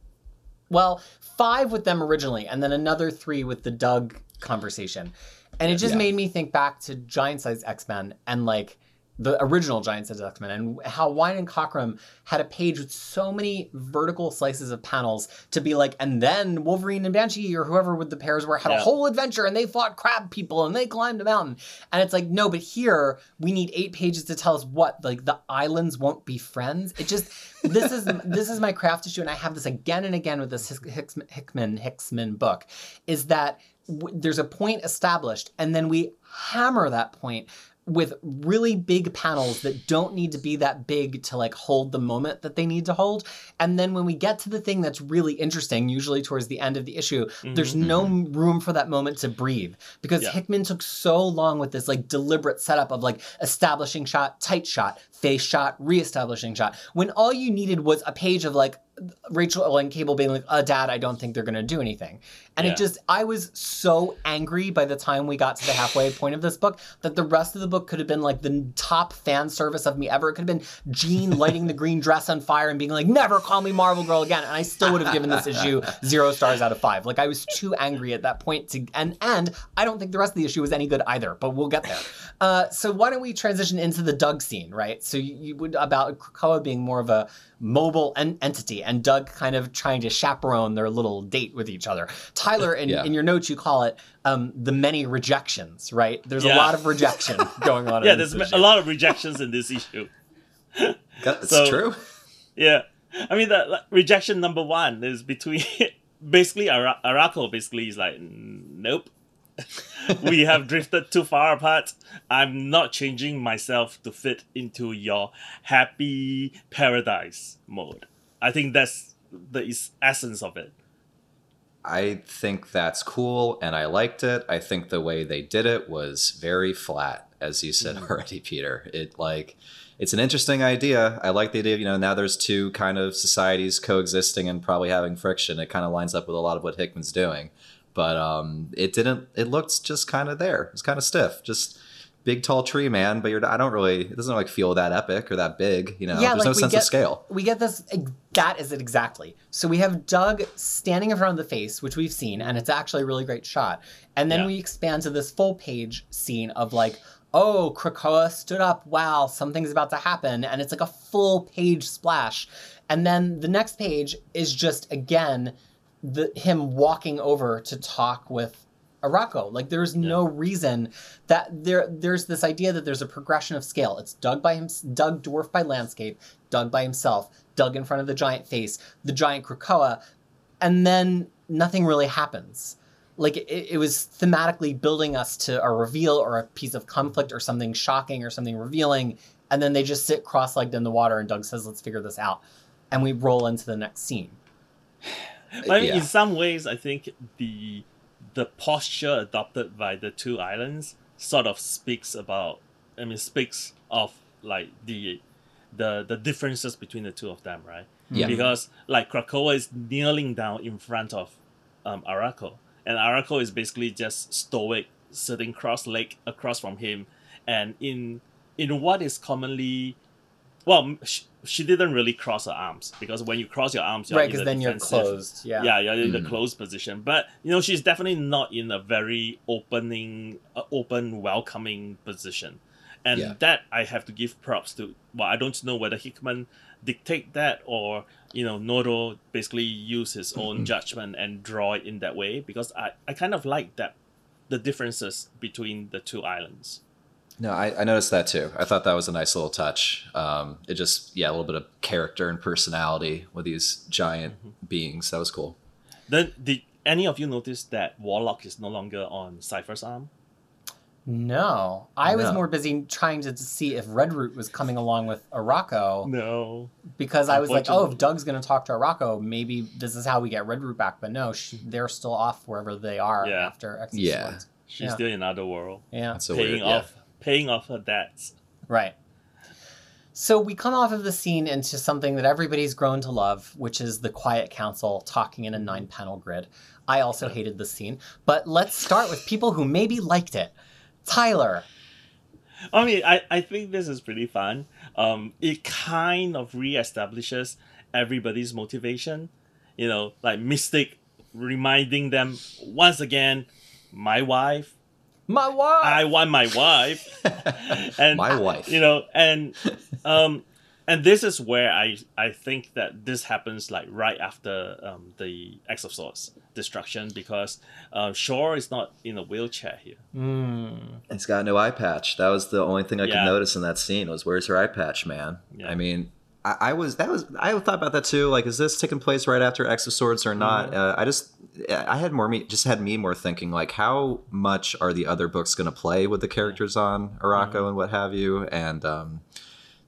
Well, five with them originally, and then another three with the Doug conversation. And it just Yeah. made me think back to Giant Size X Men and like the original Giant Size X Men and how Wein and Cockrum had a page with so many vertical slices of panels to be like, and then Wolverine and Banshee or whoever with the pairs were had a whole adventure and they fought crab people and they climbed a mountain. And it's like, no, but here we need eight pages to tell us what like the islands won't be friends. It just this is this is my craft issue, and I have this again and again with this Hick- Hickman Hickman Hicksman book, is that w- there's a point established, and then we hammer that point with really big panels that don't need to be that big to like hold the moment that they need to hold. And then when we get to the thing that's really interesting, usually towards the end of the issue, mm-hmm, there's mm-hmm. no room for that moment to breathe because Yeah. Hickman took so long with this like deliberate setup of like establishing shot, tight shot, face shot, re-establishing shot. When all you needed was a page of like Rachel and Cable being like, uh, Dad, I don't think they're gonna do anything. And Yeah. it just, I was so angry by the time we got to the halfway point of this book that the rest of the book could have been like the top fan service of me ever. It could have been Jean lighting the green dress on fire and being like, never call me Marvel Girl again. And I still would have given this issue zero stars out of five. Like I was too angry at that point to, and, and I don't think the rest of the issue was any good either, but we'll get there. Uh, so why don't we transition into the Doug scene, right? So you, you would, about Krakoa being more of a mobile en- entity and Doug kind of trying to chaperone their little date with each other. Tyler, in, Yeah. in your notes, you call it um, the many rejections, right? There's a lot of rejection going on. Yeah, in this there's issue. a lot of rejections in this issue. That's So- true. Yeah, I mean the like, rejection number one is between basically Ara- Arako basically is like nope. we have drifted too far apart. I'm not changing myself to fit into your happy paradise mode. I think that's the essence of it. I think that's cool and I liked it. I think the way they did it was very flat, as you said mm-hmm. already, Peter. It like it's an interesting idea. I like the idea of, you know, now there's two kind of societies coexisting and probably having friction. It kind of lines up with a lot of what Hickman's doing. But um it didn't it looked just kind of there. It's kind of stiff. Just big tall tree man, but you're I don't really it doesn't like feel that epic or that big, you know. Yeah, there's like no sense get- of scale. We get this. That is it exactly. So we have Doug standing in front of the face, which we've seen, and it's actually a really great shot. And then Yeah. we expand to this full page scene of like, oh, Krakoa stood up. Wow, something's about to happen, and it's like a full page splash. And then the next page is just again the him walking over to talk with Arako. Like there's no reason that there there's this idea that there's a progression of scale. It's dug by him Doug dwarfed by landscape, Doug by himself, dug in front of the giant face, the giant Krakoa, and then nothing really happens. Like it, it was thematically building us to a reveal or a piece of conflict or something shocking or something revealing, and then they just sit cross-legged in the water and Doug says, "Let's figure this out," and we roll into the next scene. But Yeah. in some ways, I think the the posture adopted by the two islands sort of speaks about. I mean, speaks of like the the the differences between the two of them, right? Yeah. Because like Krakoa is kneeling down in front of um, Arako, and Arako is basically just stoic, sitting cross-legged across from him, and in in what is commonly well, she, she didn't really cross her arms because when you cross your arms, you're right, because a then you're closed. Yeah. yeah, you're in the Mhm. closed position. But you know, she's definitely not in a very opening, uh, open, welcoming position, and Yeah. that I have to give props to. Well, I don't know whether Hickman dictate that or you know Noto basically use his own judgment and draw it in that way because I I kind of like that the differences between the two islands. No, I, I noticed that too. I thought that was a nice little touch. Um, it just, yeah, a little bit of character and personality with these giant beings. That was cool. Then did any of you notice that Warlock is no longer on Cypher's arm? No, I was more busy trying to see if Redroot was coming along with Arako No. because I was like, oh, if Doug's going to talk to Arako, maybe this is how we get Redroot back. But no, she, they're still off wherever they are Yeah. after X Yeah. Swords. She's Yeah. still in another world. Yeah, That's so paying weird. Yeah. off paying off her debts. right. So we come off of the scene into something that everybody's grown to love, which is the Quiet Council talking in a nine-panel grid. I also hated this scene, but let's start with people who maybe liked it. Tyler, I mean, I, I think this is pretty fun. Um, it kind of reestablishes everybody's motivation. You know, like Mystique reminding them once again, my wife, my wife. I want my wife. and My wife. you know and um and this is where i i think that this happens like right after um the x of swords destruction because uh shore is not in a wheelchair here Mm. It's got no eye patch. That was the only thing I could notice in that scene was where's her eye patch, man? Yeah. I mean, I, I was that was I thought about that too. Like, is this taking place right after X of Swords or not? Mm-hmm. Uh, I just I had more me just had me more thinking like, how much are the other books going to play with the characters on Arako Mm-hmm. and what have you? And um,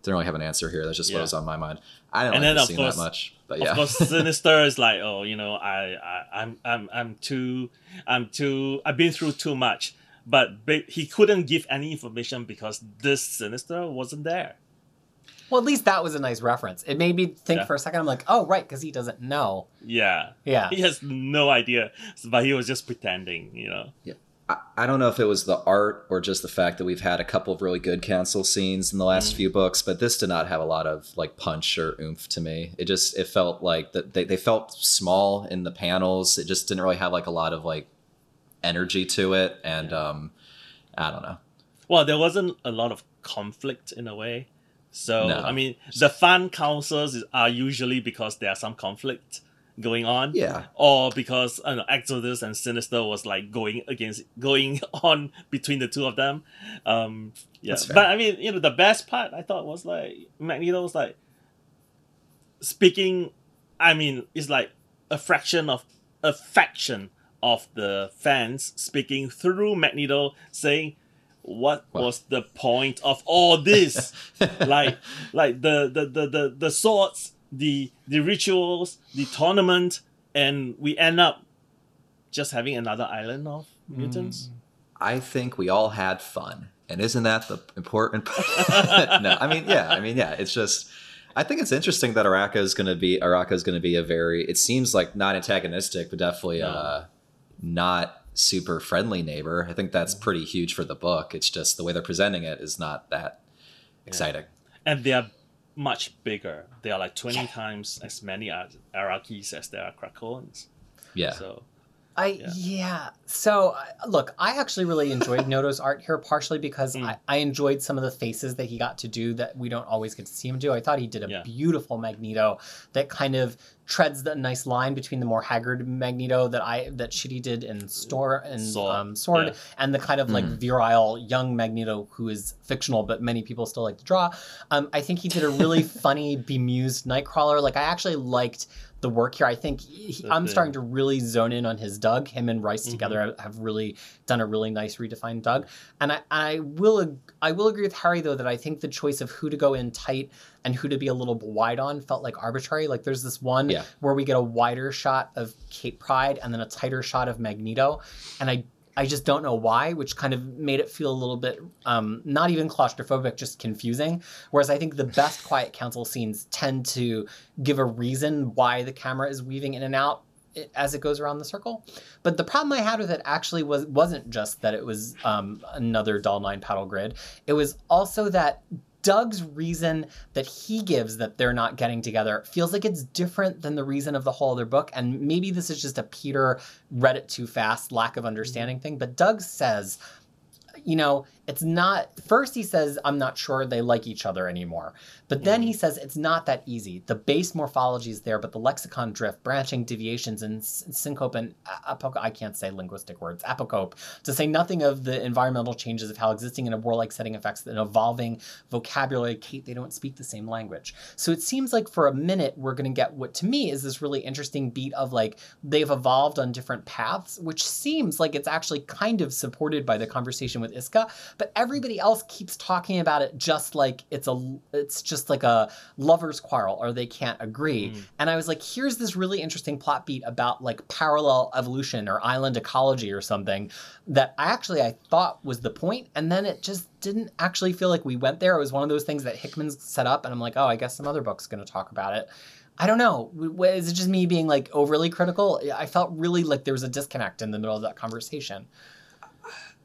didn't really have an answer here. That's just what was on my mind. I didn't And like then, the of scene course- that much, but yeah. Of yeah. course, Sinister is like, oh, you know, I, I, I'm, I'm, I'm too, I'm too, I've been through too much. But he couldn't give any information because this Sinister wasn't there. Well, at least that was a nice reference. It made me think Yeah. for a second. I'm like, oh, right, because he doesn't know. Yeah, Yeah. he has no idea, but he was just pretending, you know. I, I don't know if it was the art or just the fact that we've had a couple of really good council scenes in the last Mm. few books, but this did not have a lot of like punch or oomph to me. It just it felt like that they, they felt small in the panels. It just didn't really have like a lot of like energy to it, and um, I don't know. Well, there wasn't a lot of conflict in a way. So No. I mean, the fan councils are usually because there's some conflict going on. Yeah, or because I don't know, Exodus and Sinister was like going against going on between the two of them. Um, yeah, but I mean, you know, the best part I thought was like Magneto was like speaking. I mean, it's like a fraction of a faction of the fans speaking through Magneto, saying, "What What? was the point of all this?" like like the the, the, the the swords the the rituals the tournament and we end up just having another island of mutants I think we all had fun, and isn't that the important? part? no, I mean, yeah, I mean, yeah. It's just, I think it's interesting that Arako is going to be Arako is going to be a very. It seems like not antagonistic, but definitely No. uh, not super friendly neighbor. I think that's pretty huge for the book. It's just the way they're presenting it is not that exciting. and they are much bigger they are like 20 times as many Ar- Arakis as there are Krakoans Yeah, so I Yeah. yeah. So uh, look, I actually really enjoyed Noto's art here, partially because Mm. I, I enjoyed some of the faces that he got to do that we don't always get to see him do. I thought he did a Yeah. beautiful Magneto that kind of treads the nice line between the more haggard Magneto that I that Shitty did in Store and Sword, um, Sword yeah. and the kind of like Mhm. virile young Magneto who is fictional but many people still like to draw. Um, I think he did a really funny bemused Nightcrawler. Like I actually liked the work here. I think he, I'm starting to really zone in on his Doug. Him and Rice Mhm. together have really done a really nice redefined Doug. And I, I will I will agree with Harry though that I think the choice of who to go in tight and who to be a little wide on felt like arbitrary. Like there's this one Yeah. where we get a wider shot of Kate Pryde and then a tighter shot of Magneto, and I I just don't know why, which kind of made it feel a little bit um, not even claustrophobic, just confusing. Whereas I think the best Quiet Council scenes tend to give a reason why the camera is weaving in and out as it goes around the circle. But the problem I had with it actually was wasn't just that it was um, another dull nine paddle grid. It was also that Doug's reason that he gives that they're not getting together feels like it's different than the reason of the whole other book. And maybe this is just a Peter read it too fast, lack of mm-hmm. understanding thing. But Doug says, you know, it's not. First, he says, I'm not sure they like each other anymore. But then he mm. says, it's not that easy. The base morphology is there, but the lexicon drift, branching deviations, and syncope and a- apoc- I can't say linguistic words, apocope, to say nothing of the environmental changes of how existing in a warlike setting affects an evolving vocabulary. Kate, they don't speak the same language. So it seems like for a minute, we're going to get what to me is this really interesting beat of like they've evolved on different paths, which seems like it's actually kind of supported by the conversation with Isca, but everybody else keeps talking about it just like it's a it's just like a lover's quarrel or they can't agree. Mm. And I was like, here's this really interesting plot beat about like parallel evolution or island ecology or something that I actually I thought was the point, and then it just didn't actually feel like we went there. It was one of those things that Hickman's set up, and I'm like, oh, I guess some other book's going to talk about it. I don't know. Is it just me being like overly critical? I felt really like there was a disconnect in the middle of that conversation.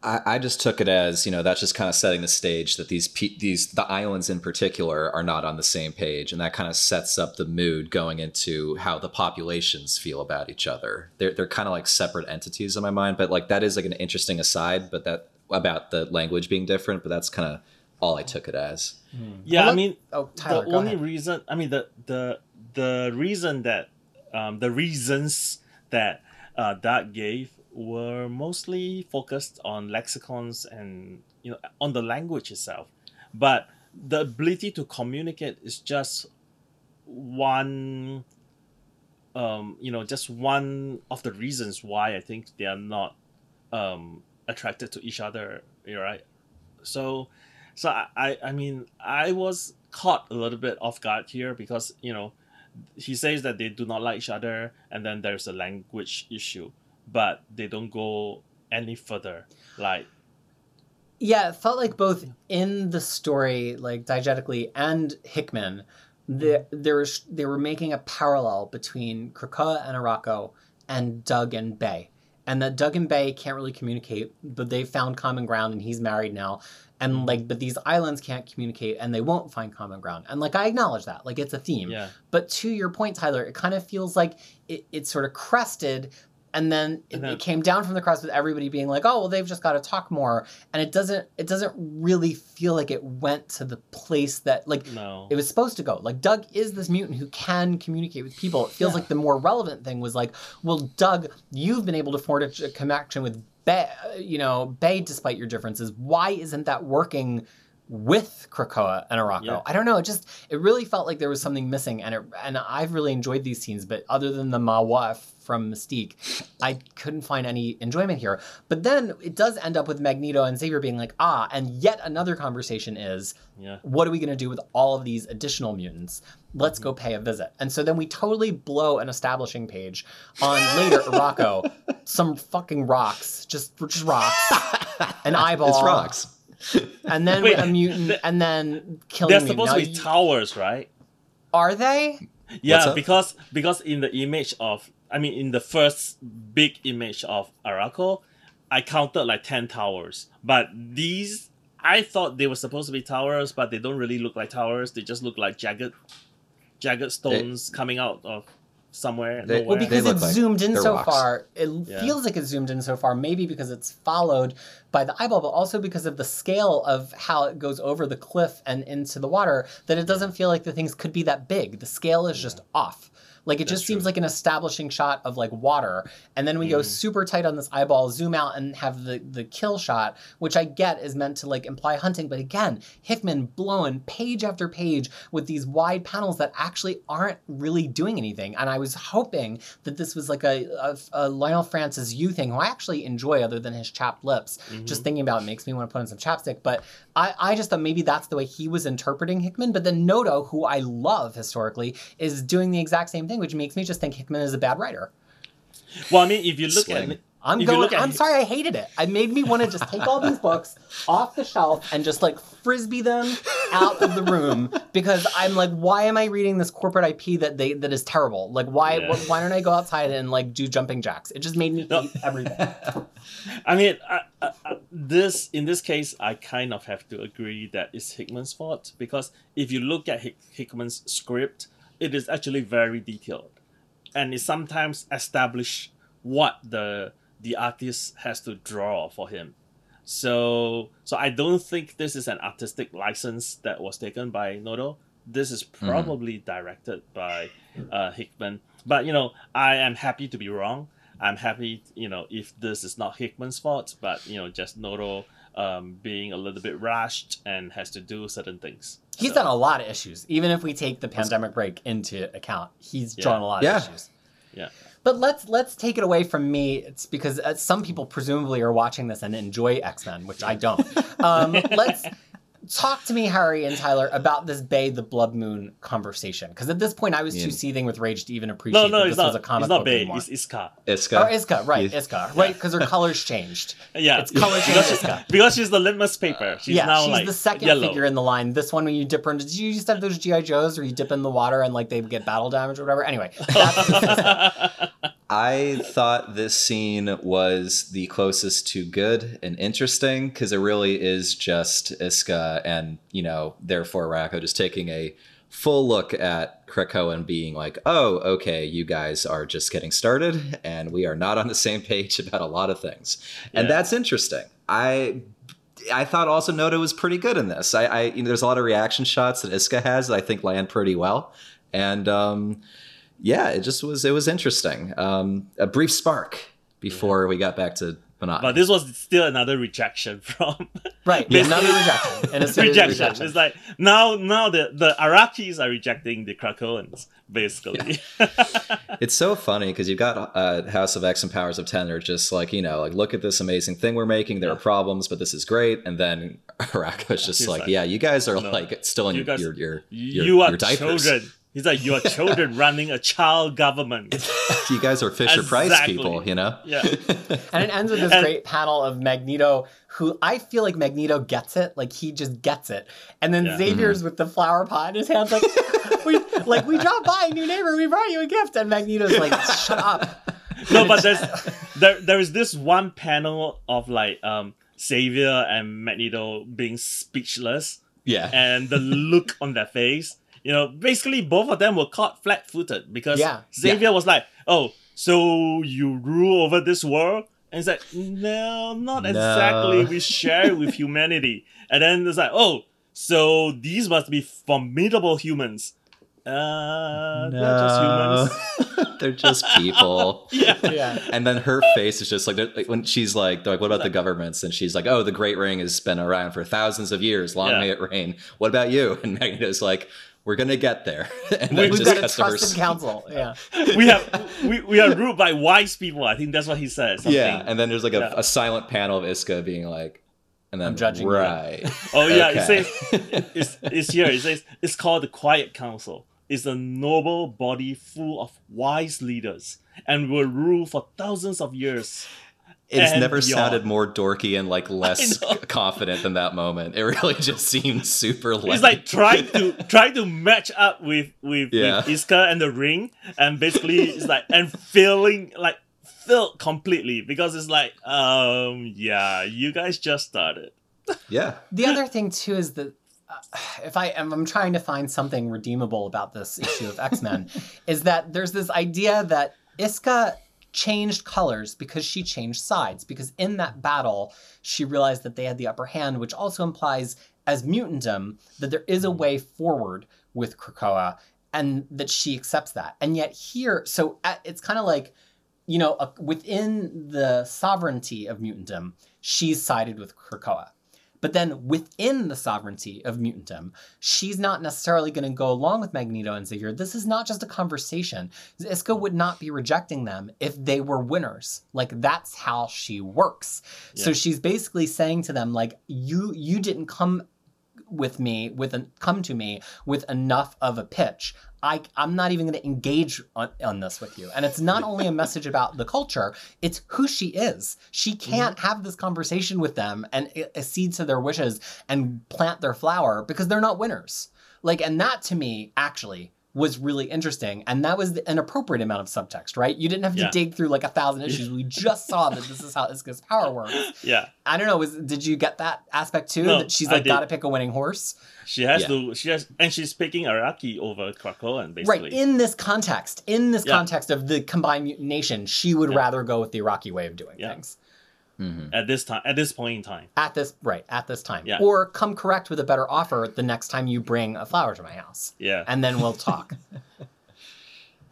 I, I just took it as you know that's just kind of setting the stage that these pe- these the islands in particular are not on the same page, and that kind of sets up the mood going into how the populations feel about each other. They're they're kind of like separate entities in my mind, but like that is like an interesting aside, but that about the language being different, but that's kind of all I took it as. yeah Well, i mean Oh, Tyler, the only ahead. reason i mean the the the reason that um, the reasons that uh, that gave were mostly focused on lexicons and you know on the language itself. But the ability to communicate is just one um you know just one of the reasons why i think they are not um attracted to each other right? So so I, I mean i was caught a little bit off guard here because you know he says that they do not like each other and then there's a language issue but they don't go any further like Yeah, it felt like both in the story, like diegetically, and Hickman, the, there was they were making a parallel between Krakoa and Arako and Doug and Bei. And that Doug and Bei can't really communicate, but they found common ground and he's married now. And mm-hmm. like, but these islands can't communicate and they won't find common ground. And like, I acknowledge that. Like, it's a theme. yeah But to your point, Tyler, it kind of feels like it, it sort of crested and then it, it came down from the cross with everybody being like, "Oh, well, they've just got to talk more," and it doesn't. It doesn't really feel like it went to the place that like no it was supposed to go. Like Doug is this mutant who can communicate with people. It feels Yeah. like the more relevant thing was like, well, Doug, you've been able to forge a connection with Bei, you know, Bei despite your differences. Why isn't that working with Krakoa and Arako? Yeah. I don't know. It just it really felt like there was something missing, and it and I've really enjoyed these scenes, but other than the Mawa from Mystique, I couldn't find any enjoyment here. But then it does end up with Magneto and Xavier being like, ah, and yet another conversation is yeah what are we going to do with all of these additional mutants? Let's go pay a visit. And so then we totally blow an establishing page on later Rocco, some fucking rocks, just just rocks, an eyeball, It's rocks. and then Wait, a mutant, th- and then killing. they're supposed Now to be you- towers right Are they? Yeah, because because in the image of I mean in the first big image of Arako, I counted like ten towers. But these I thought they were supposed to be towers, but they don't really look like towers. They just look like jagged jagged stones coming out of somewhere. They- Well, because look it's like zoomed in so rocks. far, it Yeah. feels like it's zoomed in so far. Maybe because it's followed by the eyeball, but also because of the scale of how it goes over the cliff and into the water. That it doesn't feel like the things could be that big. The scale is just off. Like it That's just seems true. like an establishing shot of like water, and then we go Mhm. super tight on this eyeball, zoom out, and have the the kill shot, which I get is meant to like imply hunting, but again, Hickman blowing page after page with these wide panels that actually aren't really doing anything. And I was hoping that this was like a, a, a Leinil Francis Yu thing, who I actually enjoy, other than his chapped lips. Mhm. Just thinking about it makes me want to put on some chapstick. But I, I just thought maybe that's the way he was interpreting Hickman. But then Noto, who I love historically, is doing the exact same thing, which makes me just think Hickman is a bad writer. well, I mean, if you look Slang. at I'm If you going. look at I'm Hick- sorry, I hated it. It made me want to just take all these books off the shelf and just like frisbee them out of the room because I'm like, why am I reading this corporate IP that they that is terrible? Like, why Yeah. wh- why don't I go outside and like do jumping jacks? It just made me No. hate everything. I mean, I, I, I, this in this case, I kind of have to agree that it's Hickman's fault because if you look at Hick, Hickman's script, it is actually very detailed, and it sometimes establish what the the artist has to draw for him. So, so I don't think this is an artistic license that was taken by Noto. This is probably directed by uh, Hickman. But you know, I am happy to be wrong. I'm happy, you know, if this is not Hickman's fault, but you know, just Noto um, being a little bit rushed and has to do certain things. He's So, done a lot of issues. Even if we take the pandemic break into account, he's Yeah. drawn a lot Yeah. of issues. Yeah. But let's let's take it away from me. It's because uh, some people presumably are watching this and enjoy X Men, which I don't. Um, let's talk to me, Harry and Tyler, about this Bei the Blood Moon conversation. Because at this point, I was Yeah. too seething with rage to even appreciate No, no, that it's this was a comic It's not book Bei. anymore. It's Isca. Isca. Or Isca, right? You- Isca, right? Because her colors changed. Yeah, It's color change because, Isca. because she's the litmus paper. She's yeah, now she's like the second yellow. figure in the line. This one, when you dip her into, did you used to have those GI Joes where you dip in the water and like they get battle damage or whatever? Anyway, that's I thought this scene was the closest to good and interesting because it really is just Isca and, you know, therefore Rako just taking a full look at Krakoa and being like, oh, okay, you guys are just getting started and we are not on the same page about a lot of things. And that's interesting. I I thought also Noto was pretty good in this. I, I you know, there's a lot of reaction shots that Isca has that I think land pretty well. And um yeah, it just was it was interesting. Um, a brief spark before we got back to Monotony. But this was still another rejection from Right. Basically- Another rejection. And a series of rejection. It's like now now the, the Arakis are rejecting the Krakoans, basically. It's so funny because you've got uh, House of X and Powers of Ten are just like you know like look at this amazing thing we're making. There are problems, but this is great. And then Arako's just He's like, like, yeah, you guys are "No, like still in you your, guys- your your your, you are your diapers. children. He's like, you are children running a child government. you guys are Fisher Price people, you know. Yeah. And it ends with this And- great panel of Magneto, who I feel like Magneto gets it, like he just gets it. And then Yeah. Xavier's with the flower pot in his hands, like we like we dropped by, a new neighbor, we brought you a gift, and Magneto's like, shut up. no, but there's there there is this one panel of like um Xavier and Magneto being speechless Yeah. and the look on their face. You know, basically both of them were caught flat footed because Yeah. Xavier was like, Oh, so you rule over this world? And it's like, no, not No. exactly. We share it with humanity. And then it's like, oh, so these must be formidable humans. Uh, they're just humans. they're just people. Yeah. Yeah. And then her face is just like, like when she's like, they're like, what about the governments? And she's like, oh, the Great Ring has been around for thousands of years. Long Yeah. may it reign. What about you? And Magneto's like, we're gonna get there. And then We've just got a to her trusted council. Yeah. we have we, we are ruled by wise people. I think that's what he says. something. Yeah, and then there's like a, Yeah. a silent panel of Isca being like, and then I'm judging you. right. Oh yeah, Okay. it says it's, it's here. It says it's called the Quiet Council. It's a noble body full of wise leaders and will rule for thousands of years. It's and never beyond. sounded more dorky and like less confident than that moment. It really just seemed super. Lame. It's like trying to trying to match up with with, Yeah. with Isca and the ring, and basically it's like and feeling like failed completely because it's like um yeah you guys just started. yeah, The other thing too is that uh, if I am I'm trying to find something redeemable about this issue of X Men, is that there's this idea that Isca changed colors because she changed sides because in that battle she realized that they had the upper hand, which also implies as mutantdom that there is a way forward with Krakoa and that she accepts that. And yet here, so at, it's kind of like you know, uh, within the sovereignty of mutantdom, she's sided with Krakoa. But then within the sovereignty of mutantdom, she's not necessarily going to go along with Magneto and Xavier. This is not just a conversation. Isca would not be rejecting them if they were winners. Like that's how she works. So she's basically saying to them like you you didn't come with me with an come to me with enough of a pitch. I i'm not even going to engage on, on this with you. And it's not only a message about the culture it's who she is. She mm-hmm. can't have this conversation with them and accede to their wishes and plant their flower because they're not winners. Like and that to me actually was really interesting and that was the- an appropriate amount of subtext right you didn't have to Yeah. dig through like a thousand issues we just saw that this is how Isca's power works Yeah, I don't know. Was did you get that aspect too? No, that she's like got to pick a winning horse, she has Yeah. to. She has, and she's picking Araki over Krakoan basically. right? In this context, in this Yeah. context of the combined mutant nation, she would rather go with the Iraqi way of doing Yeah. things Mhm. at this time, at this point in time. at this right at this time, Yeah. or come correct with a better offer the next time you bring a flower to my house, Yeah, and then we'll talk.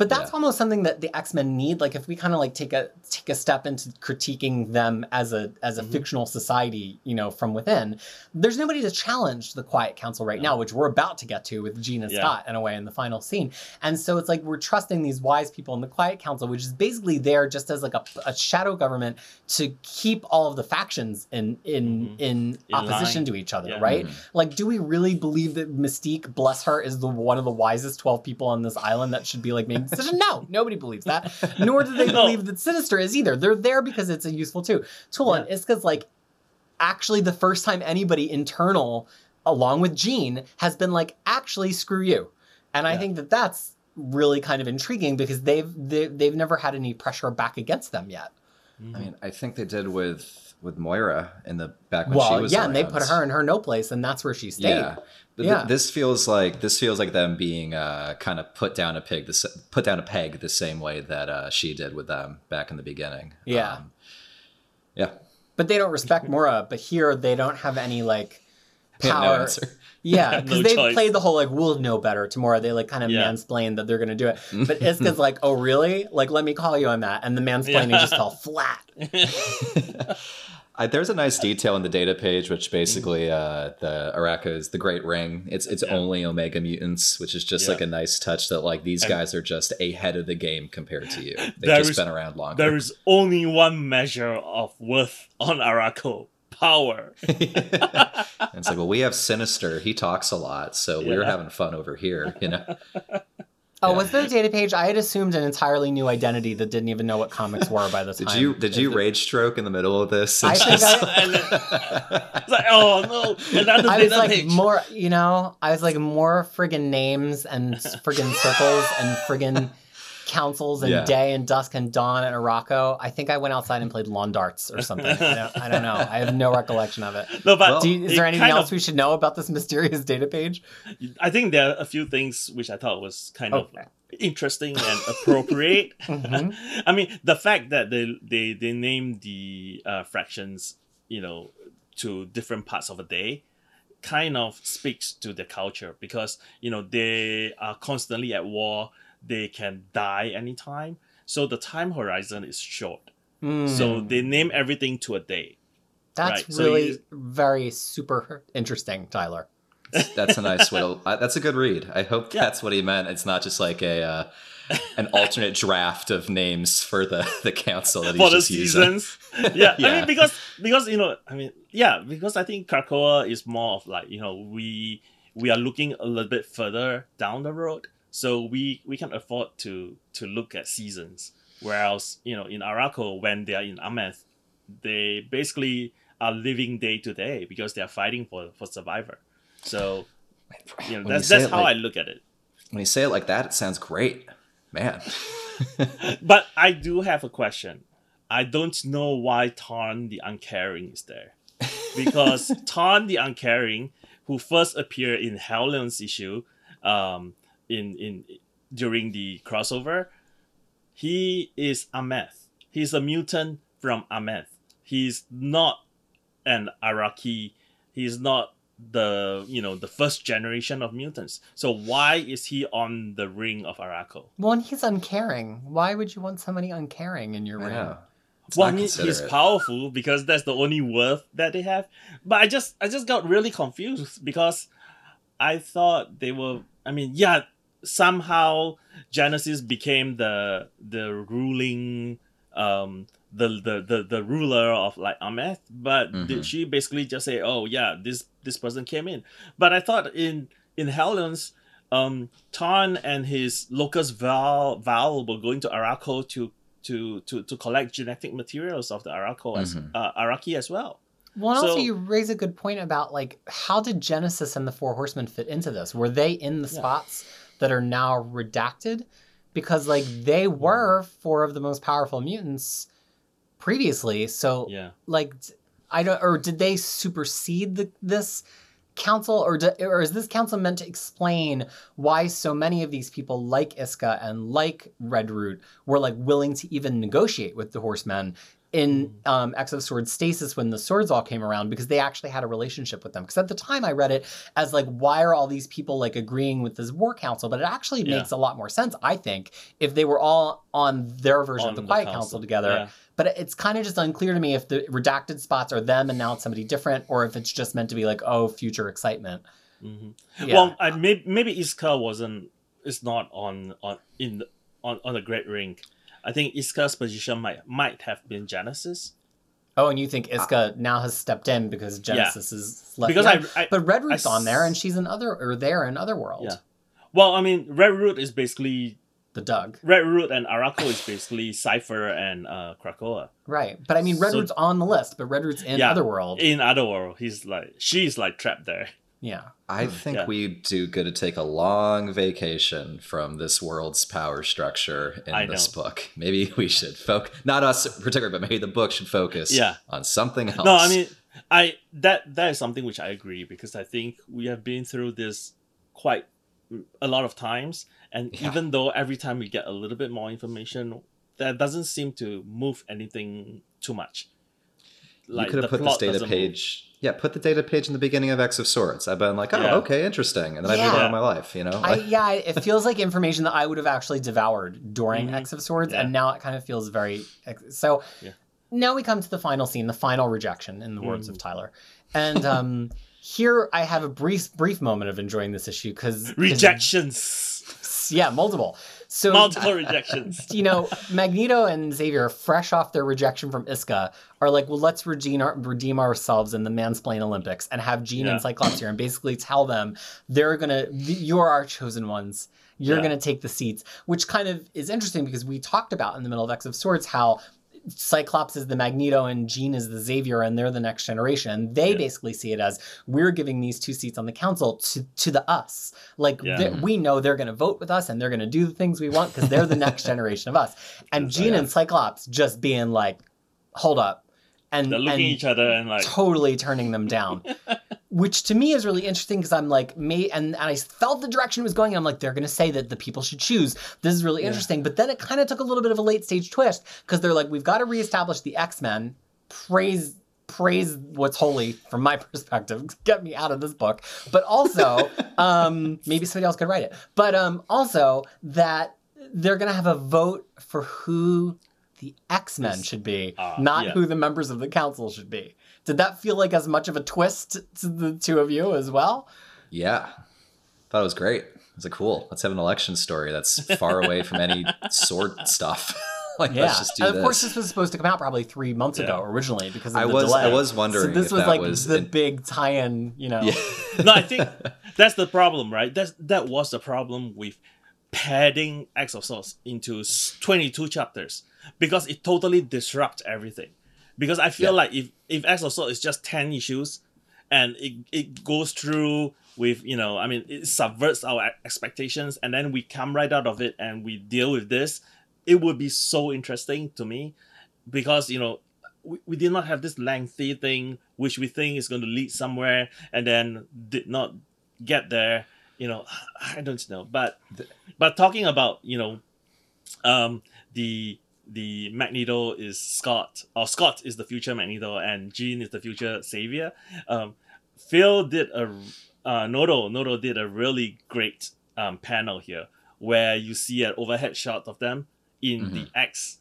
But that's Yeah. almost something that the X Men need. Like if we kind of like take a take a step into critiquing them as a as a Mhm. fictional society, you know, from within. There's nobody to challenge the Quiet Council right No. now, which we're about to get to with Gina Yeah. Scott in a way in the final scene. And so it's like we're trusting these wise people in the Quiet Council, which is basically there just as like a, a shadow government to keep all of the factions in in Mhm. in, In opposition line. to each other, Yeah. right? Mhm. Like, do we really believe that Mystique, bless her, is the one of the wisest twelve people on this island that should be like making decisions? No, nobody believes that. Nor do they No. believe that Sinister is either. They're there because it's a useful tool. Tool and Isca's like actually the first time anybody internal, along with Jean, has been like, actually, screw you. And I think that that's really kind of intriguing because they've they, they've never had any pressure back against them yet. Mhm. I mean, I think they did with with Moira in the back when she well, was yeah, and they put her in her no place, and that's where she stayed. Yeah. But th- Yeah. this feels like this feels like them being uh, kind of put down a pig, the, s- put down a peg the same way that uh, she did with them back in the beginning. Yeah. Um, yeah. But they don't respect Moira. But here they don't have any like Yeah, no power. Yeah, because no they choice. played the whole like we'll know better tomorrow. They like kind of Yeah. mansplained that they're gonna do it, but Isca's like, oh really? Like let me call you on that, and the mansplaining Yeah. just fell flat. I, there's a nice detail in the data page, which basically uh, the Arako is the Great Ring. It's it's Yeah. only Omega mutants, which is just Yeah. like a nice touch that like these And- guys are just ahead of the game compared to you. They've just is- been around longer. there is only one measure of worth on Arako power. It's like, well, we have Sinister. He talks a lot, so we're having fun over here. You know, Oh, Yeah. was there a data page? I had assumed an entirely new identity that didn't even know what comics were by the did time. you did you If rage stroke in the middle of this? I and think just- I- And It's like, oh no, another I was like page. more, you know, I was like more friggin' names and friggin' circles and friggin' councils and Yeah. day and dusk and dawn and Arako. I think I went outside and played lawn darts or something. I don't, I don't know. I have no recollection of it. no, but Do you, is there anything else of- we should know about this mysterious data page? I think there are a few things which I thought was kind of interesting and appropriate. Mhm. I mean, the fact that they they they name the uh, fractions, you know, to different parts of a day, kind of speaks to the culture because you know they are constantly at war. They can die anytime, so the time horizon is short. Mm. So they name everything to a day. that's right, so really you- very super interesting, Tyler. that's a nice way. To, uh, that's a good read. I hope Yeah. that's what he meant. It's not just like a uh, an alternate draft of names for the the council that he's for the just using. seasons. yeah, I mean because because you know I mean yeah because I think Krakoa is more of like you know we we are looking a little bit further down the road, so we we can afford to to look at seasons. Whereas you know in Arako when they are in Amenth, they basically are living day to day because they are fighting for for survivor. So you know When that's say that's how like- I look at it. When you say it like that, it sounds great, man. But I do have a question. I don't know why Tarn the Uncaring is there. Because Tarn the Uncaring, who first appeared in Howland's issue um, in, in during the crossover, he is Amenth. He's a mutant from Amenth. He's not an Araki. He's not the you know the first generation of mutants. So why is he on the ring of Arako? Well, and he's uncaring. Why would you want somebody uncaring in your I ring? know. Let's well, I mean, he's it. powerful because that's the only worth that they have. But I just, I just got really confused because I thought they were. I mean, yeah, somehow Genesis became the the ruling, um, the the the, the ruler of like Amenth. But Mhm. did she basically just say, "Oh yeah, this this person came in"? But I thought in in Hellions. Um, Tarn and his Locus Vile, Val were going to Arako to to to to collect genetic materials of the Arako as Mhm. uh, Araki as well. Well, and also So- you raise a good point about like how did Genesis and the Four Horsemen fit into this? Were they in the Yeah. spots that are now redacted? Because like they were four of the most powerful mutants previously. So Yeah, like I don't or did they supersede the, this council or do, or is this council meant to explain why so many of these people like Isca and like Redroot were like willing to even negotiate with the horsemen in um, X of Swords stasis when the swords all came around because they actually had a relationship with them. Because at the time I read it as like, why are all these people like agreeing with this war council? But it actually Yeah. makes a lot more sense, I think, if they were all on their version On of the the Quiet council, Council, together. yeah. But it's kind of just unclear to me if the redacted spots are them and now it's somebody different, or if it's just meant to be like, oh, future excitement. hmm Yeah. Well, I maybe maybe Isca wasn't is not on on in the- on on the Great Ring. I think Isca's position might might have been Genesis oh, and you think Isca now has stepped in because Genesis is left because. I, I But Redroot's I on there, and she's in other or there in Otherworld. Yeah. well I mean Red Root is basically The Doug. Red Root and Arako is basically Cypher and uh, Krakoa. Right. But I mean, So- Redroot's on the list, but Redroot's in Yeah. Otherworld. In Otherworld, he's like she's like trapped there. Yeah. I hmm. think Yeah. we do good to take a long vacation from this world's power structure in I this know. book. Maybe we should focus, not us in particular, but maybe the book should focus Yeah. on something else. No, I mean, I that that is something which I agree because I think we have been through this quite a lot of times, and Yeah. even though every time we get a little bit more information, that doesn't seem to move anything too much. you could have put this data doesn't move. Yeah, put the data page in the beginning of X of Swords. I've been like, oh, Yeah. okay, interesting, and then I move on with my life. You know, I, yeah, it feels like information that I would have actually devoured during Mhm. X of Swords, Yeah. and now it kind of feels very. So Yeah. now we come to the final scene, the final rejection, in the words of Mhm. Tyler. And um, here I have a brief, brief moment of enjoying this issue because Rejections. Yeah, multiple. So Multiple uh, rejections. you know, Magneto and Xavier, fresh off their rejection from Isca, are like, well, let's redeem, our, redeem ourselves in the Mansplain Olympics and have Jean Yeah. and Cyclops here and basically tell them they're gonna, you're our chosen ones. You're Yeah. gonna take the seats, which kind of is interesting because we talked about in the middle of X of Swords how Cyclops is the Magneto and Jean is the Xavier, and they're the next generation. They Yeah. basically see it as we're giving these two seats on the council to to the us. Like Yeah. they- we know they're going to vote with us, and they're going to do the things we want because they're the next generation of us. And. Jean and Cyclops just being like, "Hold up," and They're looking and at each other and like, totally turning them down. Which to me is really interesting because I'm like, me, and, and I felt the direction it was going. And I'm like, they're going to say that the people should choose. This is really Yeah. interesting. But then it kind of took a little bit of a late stage twist because they're like, we've got to reestablish the X Men. Praise, praise what's holy from my perspective. Get me out of this book. But also, um, maybe somebody else could write it. But um, also that they're going to have a vote for who the X Men should be, Ah, not yeah. who the members of the council should be. Did that feel like as much of a twist to the two of you as well? yeah, thought it was great. It was like cool. Let's have an election story that's far away from any sword stuff. like, Yeah, let's just do and of this. course this was supposed to come out probably three months Yeah. ago originally because of I the was delay. I was so wondering this if was that like was the an- big tie-in, you know. yeah. no, I think that's the problem, right? That's that was the problem with padding X of Swords into 22 chapters because it totally disrupts everything. Because I feel Yeah. like if if X of Swords is just 10 issues and it, it goes through with, you know, I mean, it subverts our expectations and then we come right out of it and we deal with this, it would be so interesting to me because, you know, we, we did not have this lengthy thing which we think is going to lead somewhere and then did not get there you know i don't know but but talking about you know um the the magneto is scott or scott is the future magneto and jean is the future xavier um phil did a uh noto noto did a really great um panel here where you see an overhead shot of them in the x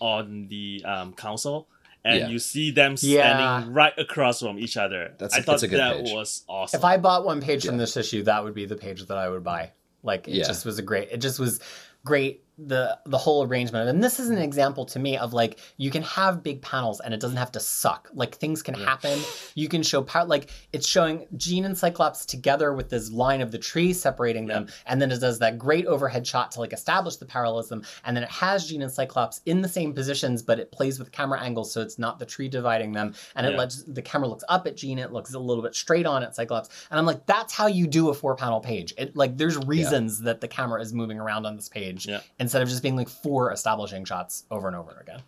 on the um council and Yeah. you see them Yeah. standing right across from each other. That's I a- thought a good that page. was awesome. If I bought one page from this issue, that would be the page that I would buy. Like it Yeah. just was a great. It just was great. The the whole arrangement, and this is an example to me of like you can have big panels and it doesn't have to suck. Like things can happen. You can show power. Like it's showing Jean and Cyclops together with this line of the tree separating them, and then it does that great overhead shot to like establish the parallelism, and then it has Jean and Cyclops in the same positions, but it plays with camera angles, so it's not the tree dividing them, and it lets the camera looks up at Jean it looks a little bit straight on at Cyclops, and I'm like, that's how you do a four panel page. It like there's reasons that the camera is moving around on this page Yeah. Instead of just being like four establishing shots over and over again.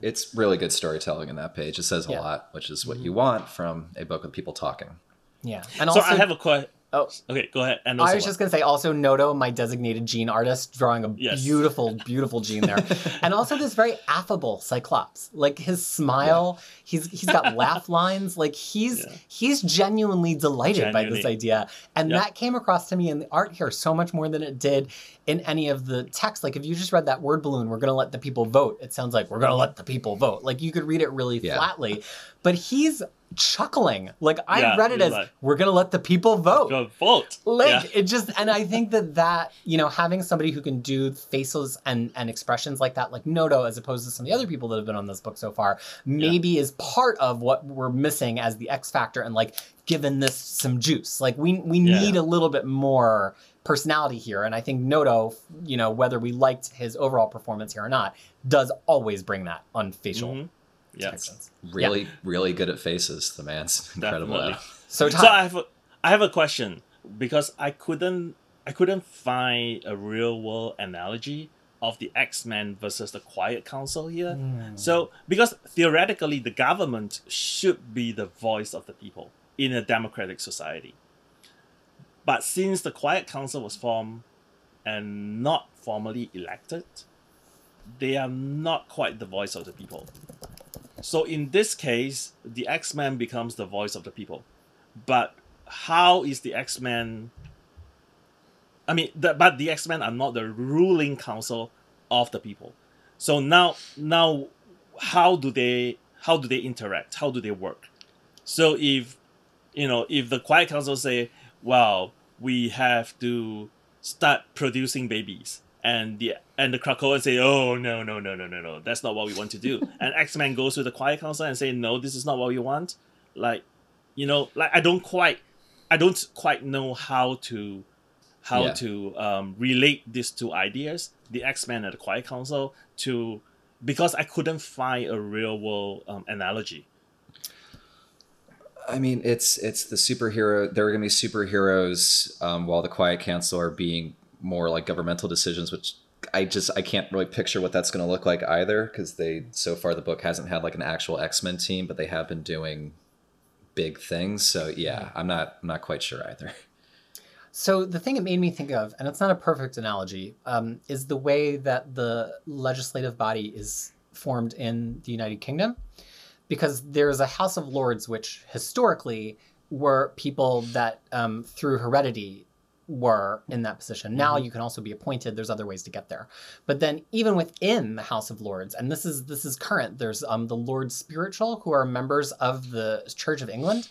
It's really good storytelling in that page. It says a Yeah. lot, which is what mm-hmm. you want from a book with people talking. Yeah, and so also I have a question. Oh. Okay, go ahead. And I was just gonna say also Noto, my designated Jean artist, drawing a Yes. beautiful, beautiful Jean there, and also this very affable Cyclops. Like his smile, yeah. he's he's got laugh lines. Like he's Yeah. he's genuinely delighted by this idea, and Yeah. that came across to me in the art here so much more than it did in any of the text. Like if you just read that word balloon, we're gonna let the people vote. It sounds like we're gonna let the people vote. Like you could read it really Yeah. flatly, but he's chuckling. Like I Yeah, read it as like- we're gonna let the people vote go vote. like yeah. it just and i think that that you know having somebody who can do faces and and expressions like that like noto as opposed to some of the other people that have been on this book so far maybe is part of what we're missing as the x factor and like given this some juice like we we Yeah. need a little bit more personality here and i think noto you know whether we liked his overall performance here or not does always bring that on facial Mhm. Yes. depictions. Really, really good at faces. The man's incredible. Definitely. at it. so, So I have a, I have a question because I couldn't I couldn't find a real world analogy of the X Men versus the Quiet Council here. Hmm. So because theoretically the government should be the voice of the people in a democratic society. But since the Quiet Council was formed and not formally elected, they are not quite the voice of the people. So in this case, the X Men becomes the voice of the people. But how is the X Men? I mean, the, but the X Men are not the ruling council of the people. So now, now, how do they how do they interact? How do they work? So if you know, if the Quiet Council say, "Well, we have to start producing babies," and the and the Krakoa say, "Oh no no no no no no, that's not what we want to do," and X Men goes to the Quiet Council and say, "No, this is not what we want." Like, you know, like I don't quite, I don't quite know how to, how Yeah. to um, relate these two ideas, the X Men and the Quiet Council, to because I couldn't find a real world um, analogy. I mean, it's it's the superhero. There are going to be superheroes, um, while the Quiet Council are being more like governmental decisions, which I just I can't really picture what that's going to look like either, because they so far the book hasn't had like an actual X Men team, but they have been doing big things. So yeah, I'm not I'm not quite sure either. So the thing it made me think of, and it's not a perfect analogy, um, is the way that the legislative body is formed in the United Kingdom, because there's a House of Lords which historically were people that um, through heredity were in that position. Now you can also be appointed. There's other ways to get there. But then even within the House of Lords, and this is this is current. There's um, the Lords Spiritual who are members of the Church of England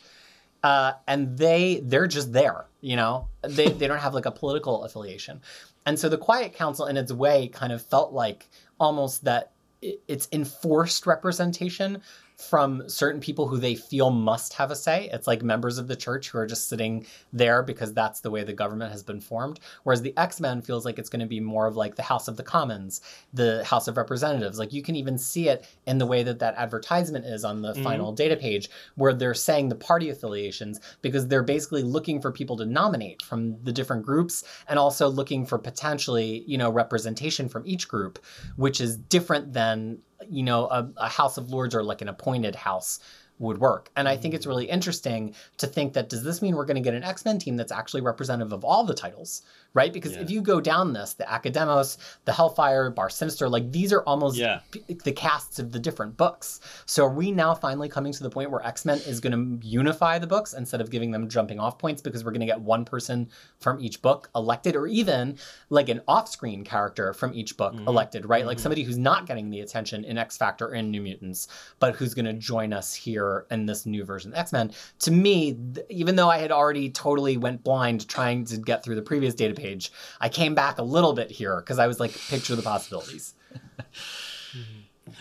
uh, and they they're just there you know they, they don't have like a political affiliation and so the quiet council in its way kind of felt like almost that it's enforced representation from certain people who they feel must have a say. It's like members of the church who are just sitting there because that's the way the government has been formed. Whereas the x-men feels like it's going to be more of like the house of the commons the house of representatives. Like you can even see it in the way that that advertisement is on the Mhm. final data page where they're saying the party affiliations because they're basically looking for people to nominate from the different groups and also looking for potentially you know representation from each group which is different than you know a, a house of lords or like an appointed house would work. And i think it's mm. really interesting to think that does this mean we're going to get an x-men team that's actually representative of all the titles right because Yeah. if you go down this the akademos the hellfire bar sinister like these are almost Yeah. p- the casts of the different books. So are we now finally coming to the point where X Men is going to unify the books instead of giving them jumping off points because we're going to get one person from each book elected, or even like an off screen character from each book Mhm. elected, right? Like Mhm. somebody who's not getting the attention in X Factor or in New Mutants, but who's going to join us here in this new version of X Men. To me, th- even though I had already totally went blind trying to get through the previous data page, I came back a little bit here because I was like, picture the possibilities.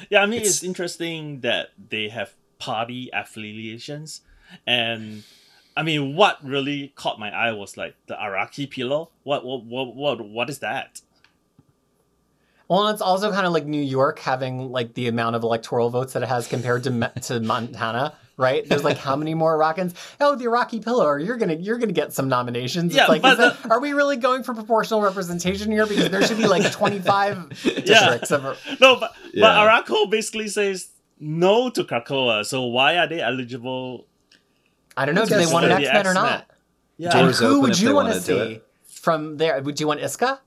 Yeah, I mean, it's, It's- interesting that they have party affiliations, and I mean, what really caught my eye was like the Araki pillow. What, what, what, what, what is that? Well, and it's also kind of like New York having like the amount of electoral votes that it has compared to to Montana, right? There's like how many more Iraqians? Oh, the Iraqi pillar. You're gonna you're gonna get some nominations. Yeah, it's like, but is that, are we really going for proportional representation here? Because there should be like 25 districts of. No, but Yeah. but Arako basically says no to Krakoa. So why are they eligible? I don't know. Do they want an X Men or not? Yeah, And who would you want to see from there? Would you want Isca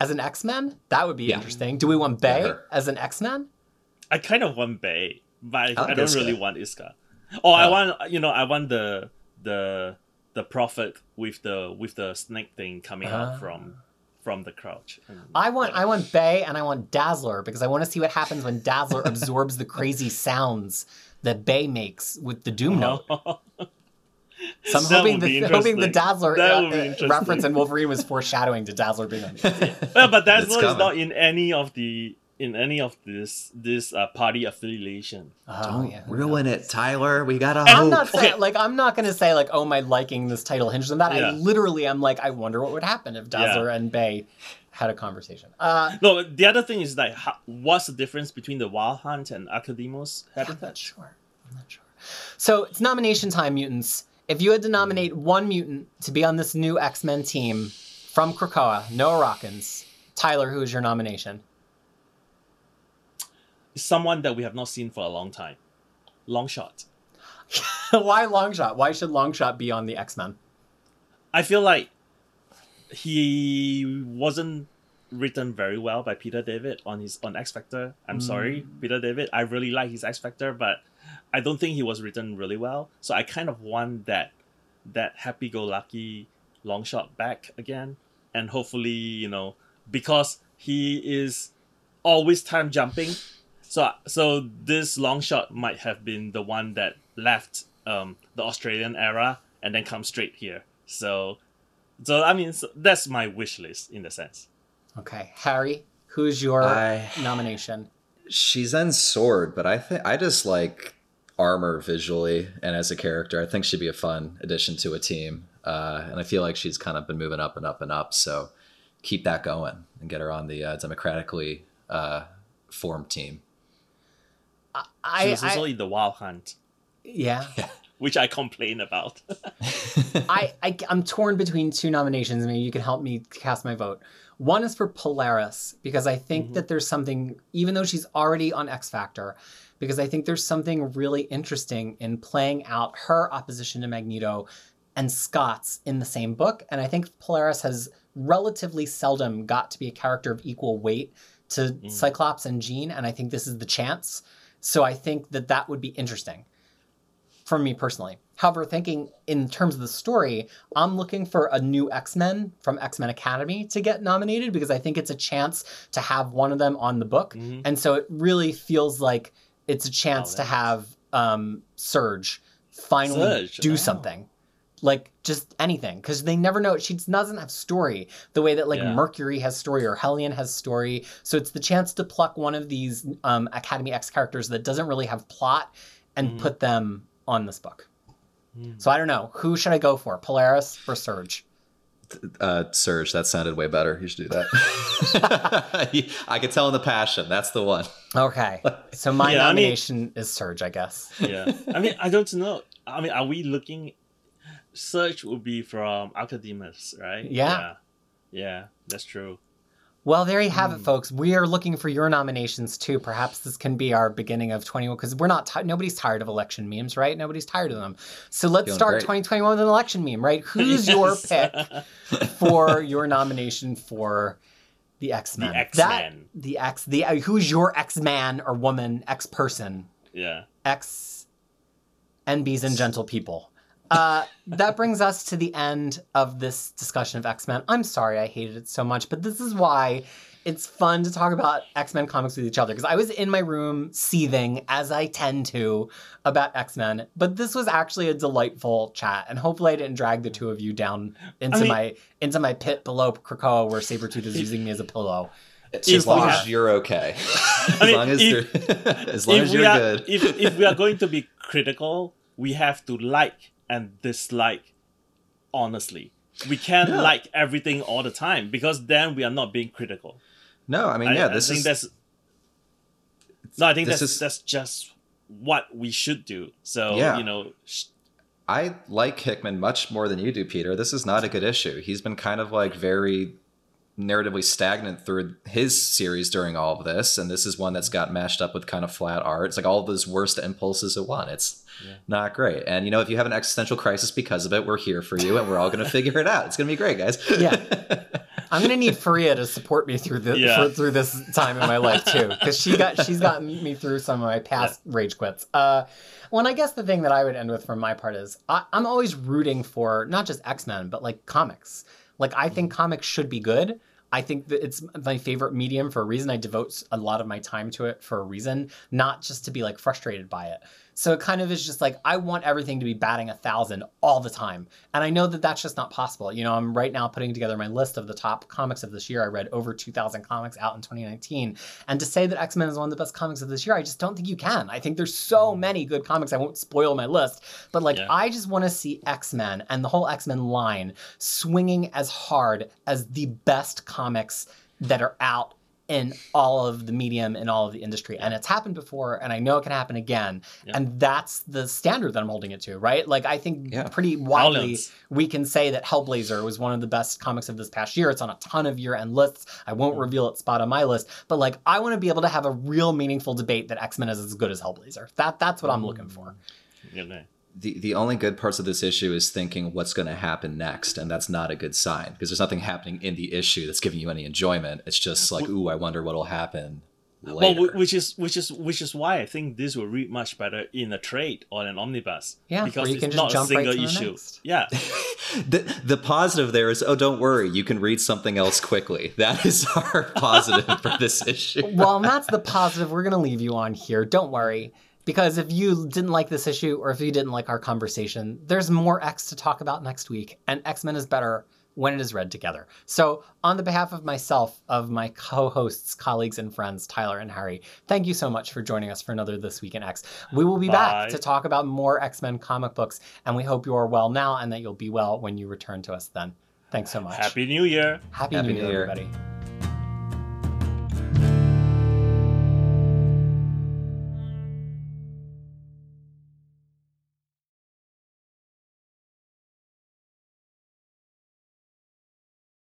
as an X Men? That would be Yeah. interesting. Do we want Bei her. as an X Men? I kind of want Bei, but I, I I don't Isca. really want Isca. Oh, I Oh. want you know I want the the the prophet with the with the snake thing coming Ah. out from from the crouch. I want I want Bei and I want Dazzler because I want to see what happens when Dazzler absorbs the crazy sounds that Bei makes with the Doom Note. So I'm That hoping the hoping the. Dazzler uh, uh, reference in Wolverine was foreshadowing to Dazzler being on the Yeah, but what is coming. not in any of the in any of this this uh, party affiliation. Oh, Don't yeah, ruin knows? it, Tyler. We gotta And I'm not saying Okay. like I'm not gonna say like oh my liking this title hinges on that. I Yeah. literally am like I wonder what would happen if Dazzler and Bei had a conversation. Uh, No, the other thing is like, how, what's the difference between the Wild Hunt and Akademos I'm Habitat? not sure. I'm not sure. So it's nomination time, mutants. If you had to nominate one mutant to be on this new X Men team from Krakoa, Noah Rockins, Tyler, who is your nomination? Someone that we have not seen for a long time. Long shot. Why Longshot? Why should Longshot be on the X Men? I feel like he wasn't written very well by Peter David on his on X Factor. I'm Mm. sorry, Peter David. I really like his X Factor, but I don't think he was written really well. So I kind of want that that happy go lucky long shot back again. And hopefully, you know, because he is always time jumping. So so this long shot might have been the one that left um, the Australian era and then come straight here. So so I mean so that's my wish list in a sense. Okay, Harry, who's your I- nomination? She's in sword, but I think I just like armor visually and as a character. I think she'd be a fun addition to a team. Uh, and I feel like she's kind of been moving up and up and up. So keep that going and get her on the uh, democratically uh, formed team. She I, was also I in the Wild Hunt, yeah. which I complain about. I, I I'm torn between two nominations. Maybe you can help me cast my vote. One is for Polaris because I think Mhm. that there's something, even though she's already on X Factor, because I think there's something really interesting in playing out her opposition to Magneto and Scott's in the same book. And I think Polaris has relatively seldom got to be a character of equal weight to Mm. Cyclops and Jean, and I think this is the chance. So I think that that would be interesting for me personally. However, thinking in terms of the story, I'm looking for a new X Men from X Men Academy to get nominated because I think it's a chance to have one of them on the book. Mhm. And so it really feels like it's a chance Oh, to have um, Surge finally Surge, do oh. something. Like just anything, because they never know. She doesn't have story the way that like Yeah. Mercury has story or Hellion has story. So it's the chance to pluck one of these um, Academy X characters that doesn't really have plot and Mhm. put them on this book. Mm. So I don't know. Who should I go for? Polaris or Surge? Uh, Surge, that sounded way better. You should do that. I could tell in the passion. That's the one. Okay. So my Yeah, I mean- nomination is Surge, I guess. yeah. I mean, I don't know. I mean, are we looking? Surge would be from Akademos, right? Yeah. yeah. Yeah, that's true. Well, there you have it, Hmm. folks. We are looking for your nominations too. Perhaps this can be our beginning of 21 because we're not, ti nobody's tired of election memes, right? Nobody's tired of them. So let's Feeling start great. 2021 with an election meme, right? Who's your pick for your nomination for the X Men? The X-Men. The X. The uh, who's your X Man or woman, X person, yeah. X NBs and gentle people. Uh, that brings us to the end of this discussion of X Men. I'm sorry I hated it so much, but this is why it's fun to talk about X Men comics with each other. Because I was in my room seething, as I tend to, about X Men. But this was actually a delightful chat, and hopefully I didn't drag the two of you down into mean- my into my pit below Krakoa, where Sabretooth is using me as a pillow. As long as you're okay. as mean, long as if- you're, as long if as we you're are, good. if if we are going to be critical, we have to like and dislike honestly. We can't Yeah. like everything all the time because then we are not being critical. no, I mean, I, yeah, I this think is that's no. I think that's is- that's just what we should do. So Yeah. you know, sh- I like Hickman much more than you do, Peter. This is not a good issue. He's been kind of like very narratively stagnant through his series during all of this, and this is one that's got mashed up with kind of flat art. It's like all of those worst impulses at one. It's Yeah. not great. And you know, if you have an existential crisis because of it, we're here for you, and we're all going to figure it out. It's going to be great, guys. Yeah. I'm gonna need Fariha to support me through the Yeah. for, through this time in my life too, because she got she's gotten me through some of my past rage quits. Uh, well, and I guess the thing that I would end with from my part is I, I'm always rooting for not just X Men but like comics. Like I think comics should be good. I think that it's my favorite medium for a reason. I devote a lot of my time to it for a reason, not just to be like frustrated by it. So it kind of is just like I want everything to be batting a thousand all the time, and I know that that's just not possible. You know, I'm right now putting together my list of the top comics of this year. I read over 2,000 comics out in 2019, and to say that X Men is one of the best comics of this year, I just don't think you can. I think there's so mm. many good comics. I won't spoil my list, but like Yeah. I just want to see X Men and the whole X Men line swinging as hard as the best comics that are out in all of the medium and all of the industry. And it's happened before and i know it can happen again. Yeah. and that's the standard that i'm holding it to right? Like i think Yeah. pretty widely we can say that hellblazer was one of the best comics of this past year. It's on a ton of year-end lists. I won't reveal its spot on my list but like i want to be able to have a real meaningful debate that x-men is as good as hellblazer. That that's what i'm looking for. Know, the the only good parts of this issue is thinking what's going to happen next, and that's not a good sign because there's nothing happening in the issue that's giving you any enjoyment. It's just like, ooh, I wonder what'll happen later. Well, which is which is which is why I think this will read much better in a trade or an omnibus. Yeah, because where you it's can just not a jump right single to issue. next. Yeah, the the positive there is, oh, don't worry, you can read something else quickly. That is our positive for this issue. well, and that's the positive we're going to leave you on here. Don't worry. Because if you didn't like this issue or if you didn't like our conversation, there's more X to talk about next week. And X Men is better when it is read together. So, on the behalf of myself, of my co hosts, colleagues, and friends, Tyler and Harry, thank you so much for joining us for another This Week in X. We will be Bye. back to talk about more X Men comic books. And we hope you are well now and that you'll be well when you return to us then. Thanks so much. Happy New Year. Happy, Happy New New Year, Year. everybody.